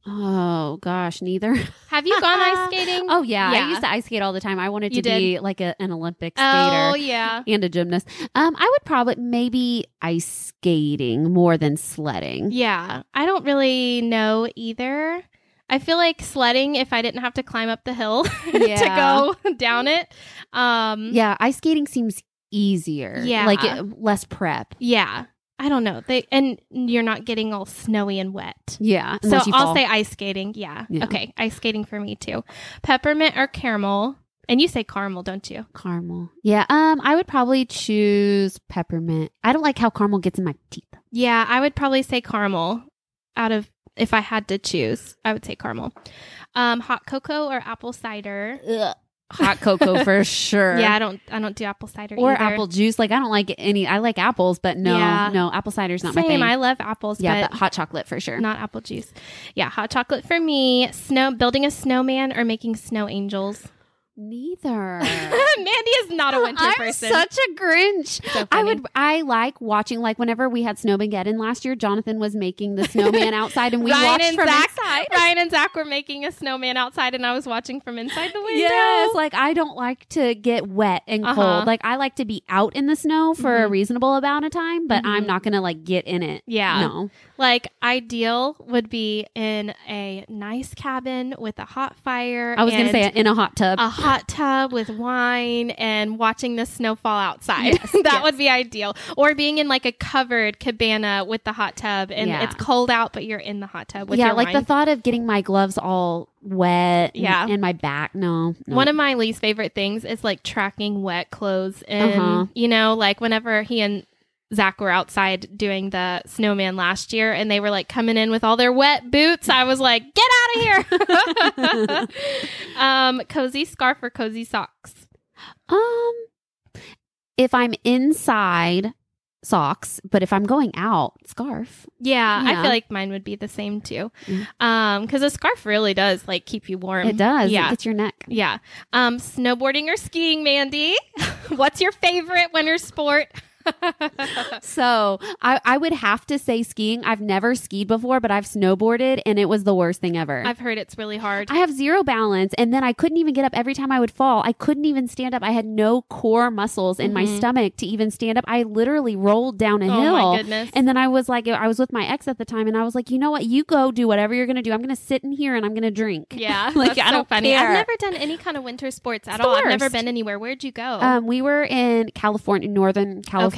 Oh gosh, neither. Have you gone ice skating? Oh yeah. Yeah. I used to ice skate all the time. I wanted to did? be like a, an Olympic skater. Oh yeah. and a gymnast. Um, I would probably maybe ice skating more than sledding. Yeah. I don't really know either. I feel like sledding if I didn't have to climb up the hill Yeah. to go down it. Um Yeah, ice skating seems easier. Yeah. like it, less prep. Yeah. I don't know. They and you're not getting all snowy and wet. Yeah, So I'll fall. say ice skating. Yeah. Yeah. Okay. Ice skating for me too. Peppermint or caramel. And you say caramel, don't you? caramel. Yeah, um, I would probably choose peppermint. I don't like how caramel gets in my teeth. Yeah, I would probably say caramel. Out of if I had to choose, I would say caramel. Um, hot cocoa or apple cider. Hot cocoa for sure. Yeah, I don't I don't do apple cider or either. apple juice. Like I don't like any. I like apples, but no, Yeah. no, apple cider's not Same. my thing. I love apples, yeah, but but hot chocolate for sure. not apple juice. Yeah, hot chocolate for me. Snow building a snowman or making snow angels. Neither. Mandy is not a winter I'm person. such a Grinch. So I would. I like watching. Like whenever we had Snowmageddon last year, Jonathan was making the snowman outside, and we Ryan watched and from Zach, inside. Ryan and Zach were making a snowman outside, and I was watching from inside the window. Yes, like I don't like to get wet and Uh-huh. cold. Like I like to be out in the snow for a Mhm. reasonable amount of time, but I'm Mhm. not gonna like get in it. Yeah. No. Like ideal would be in a nice cabin with a hot fire. I was gonna say in a hot tub. a hot tub with wine and watching the snow fall outside. Yes, that yes. would be ideal. Or being in like a covered cabana with the hot tub and Yeah. it's cold out, but you're in the hot tub with yeah, like wine. the thought of getting my gloves all wet. Yeah. and, my back. No, no. One of my least favorite things is like tracking wet clothes. And, Uh-huh. you know, like whenever he and Zach were outside doing the snowman last year and they were like coming in with all their wet boots, I was like, get out of here. um, cozy scarf or cozy socks? Um, if I'm inside, socks, but if I'm going out, scarf. Yeah, I feel like mine would be the same too. Yeah. Um, because a scarf really does like keep you warm. It does. Yeah. It gets your neck. Yeah. Um, snowboarding or skiing, Mandy? What's your favorite winter sport? So I, I would have to say skiing. I've never skied before, but I've snowboarded and it was the worst thing ever. I've heard it's really hard. I have zero balance and then I couldn't even get up every time I would fall. I couldn't even stand up. I had no core muscles in my Mhm. stomach to even stand up. I literally rolled down a hill. oh hill. my goodness. And then I was like, I was with my ex at the time, and I was like, you know what? You go do whatever you're gonna do. I'm gonna sit in here and I'm gonna drink. yeah, Like, that's I so don't funny. care. I've never done any kind of winter sports at all. I've never been anywhere. Where'd you go? Um, we were in California, Northern California,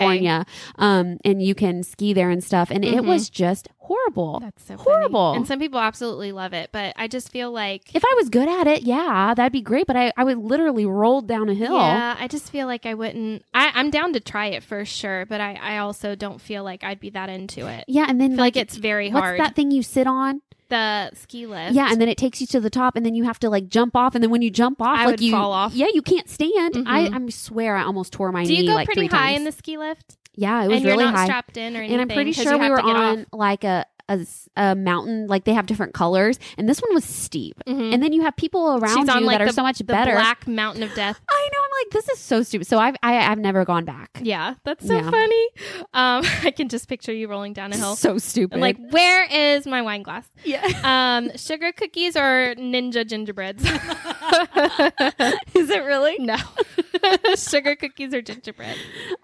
um, and you can ski there and stuff, and it Mhm. was just horrible. That's so funny. horrible. And some people absolutely love it, but I just feel like If I was good at it, yeah, that'd be great. But I, I would literally roll down a hill. Yeah, I just feel like I wouldn't. I, I'm down to try it for sure, but I, I also don't feel like I'd be that into it. Yeah, and then feel like it's very what's hard. that thing you sit on? The ski lift. Yeah, and then it takes you to the top, and then you have to like jump off, and then when you jump off, I like would you fall off. Yeah, you can't stand. Mhm. I, I swear, I almost tore my knee. do you go like pretty high times. in the ski lift? yeah, it was and really high. strapped in or anything. and I'm pretty sure we were on off. like a, a a mountain. Like they have different colors, and this one was steep. Mhm. And then you have people around She's on you like that are the, so much better. black mountain of death. I know. I'm like, this is so stupid. So I've I, I've never gone back. Yeah, that's so Yeah. funny. Um, I can just picture you rolling down a hill. So stupid. I'm like, where is my wine glass? yeah. Um, sugar cookies or ninja gingerbreads? is it really? no, sugar cookies or gingerbread.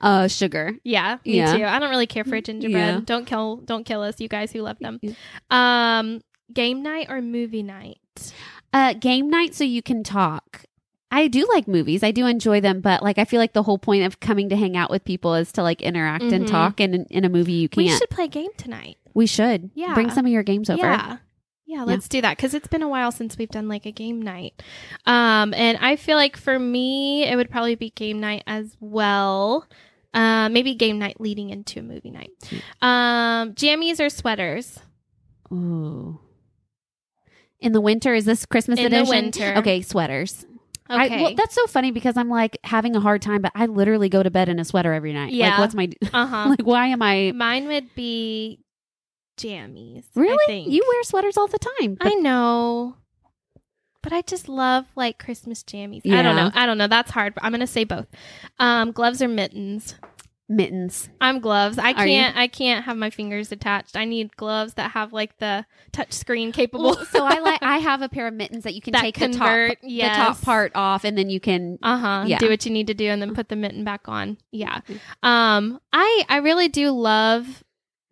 Uh, sugar. Yeah, me Yeah. too. I don't really care for a gingerbread. Yeah. Don't kill, don't kill us, you guys who love them. Um, game night or movie night? Uh, game night so you can talk. I do like movies. I do enjoy them, but like I feel like the whole point of coming to hang out with people is to like interact and Mhm. talk. And in, in a movie, you can't. We should play a game tonight. We should. Yeah. Bring some of your games over. Yeah. Yeah, let's do that because it's been a while since we've done like a game night. Um, and I feel like for me, it would probably be game night as well. Uh, maybe game night leading into a movie night. Um, jammies or sweaters? Ooh. In the winter, is this Christmas In the edition? winter. Okay, sweaters. Okay. I, well, that's so funny because I'm like having a hard time, but I literally go to bed in a sweater every night. Yeah. Like, what's my uh huh. like? Why am I Mine would be jammies. I really? You wear sweaters all the time. I know. But I just love like Christmas jammies. I don't know. I don't know. That's hard. But I'm gonna say both. Um, gloves or mittens. mittens. I'm gloves. I can't. I can't have my fingers attached. I need gloves that have like the touch screen capable. So I like I have a pair of mittens that you can That take convert, the top the top part off, and then you can. uh huh. Yeah. Do what you need to do, and then put the mitten back on. Yeah. Um. I I really do love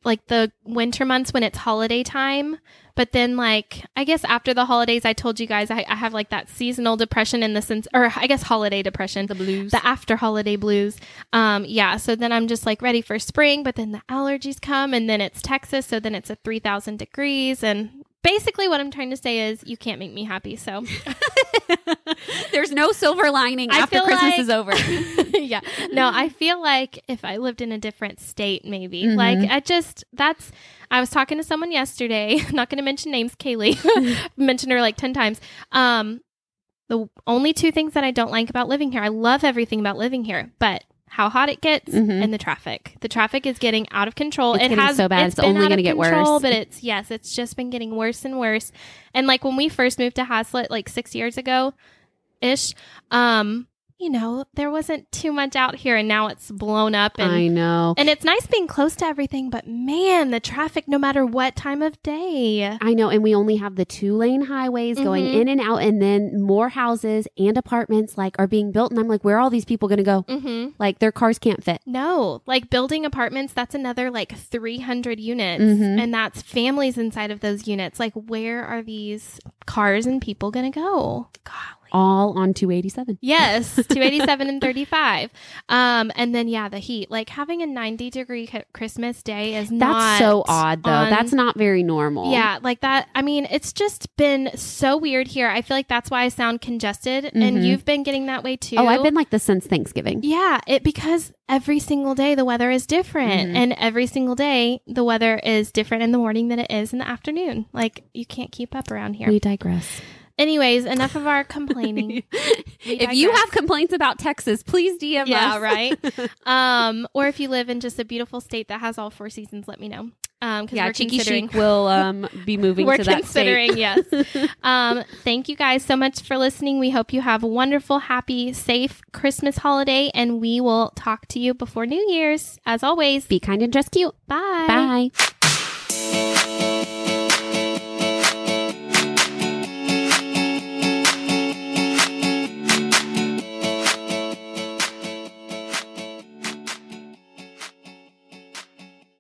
like the winter months when it's holiday time. But then, like, I guess after the holidays, I told you guys I, I have like that seasonal depression in the sense, or I guess holiday depression. The blues. the after holiday blues. Um, yeah, so then I'm just like ready for spring, but then the allergies come and then it's Texas, so then it's a 3000 degrees and basically what I'm trying to say is you can't make me happy. So There's no silver lining I after Christmas like- is over. yeah. No, I feel like if I lived in a different state maybe. Mhm. Like I just that's I was talking to someone yesterday, not going to mention names, Kaylee. mentioned her like 10 times. Um the only two things that I don't like about living here. I love everything about living here, but how hot it gets Mhm. and the traffic. The traffic is getting out of control. It's it has so bad. It's been only gonna get control, worse. But it's yes, it's just been getting worse and worse. And like when we first moved to Haslet, like six years ago, ish, um, you know, there wasn't too much out here, and now it's blown up. And I know. and it's nice being close to everything, but man, the traffic, no matter what time of day. I know, and we only have the two lane highways going Mhm. in and out, and then more houses and apartments like are being built, and I'm like, where are all these people going to go? Mm-hmm. Like their cars can't fit. No, like building apartments, that's another like 300 units. Mhm. And that's families inside of those units. Like, where are these cars and people going to go? Golly. All on 287. Yes, 287 and 35. Um, and then, yeah, the heat. Like having a 90 degree c- Christmas day is not. That's so odd, though. on- That's not very normal. Yeah, like that. I mean, it's just been so weird here. I feel like that's why I sound congested. And Mhm. you've been getting that way too. Oh, I've been like this since Thanksgiving. Yeah, it because every single day the weather is different Mhm. and every single day the weather is different in the morning than it is in the afternoon. Like you can't keep up around here. We digress. Anyways, enough of our complaining. If you have complaints about Texas, please DM yeah, us. right. Um, or if you live in just a beautiful state that has all four seasons, let me know. Um, because Yeah, we're Cheeky. Chic will um, be moving we're to that considering, yes. Um, thank you guys so much for listening. We hope you have a wonderful, happy, safe Christmas holiday, and we will talk to you before New Year's. As always, Be kind and dress cute. bye. Bye.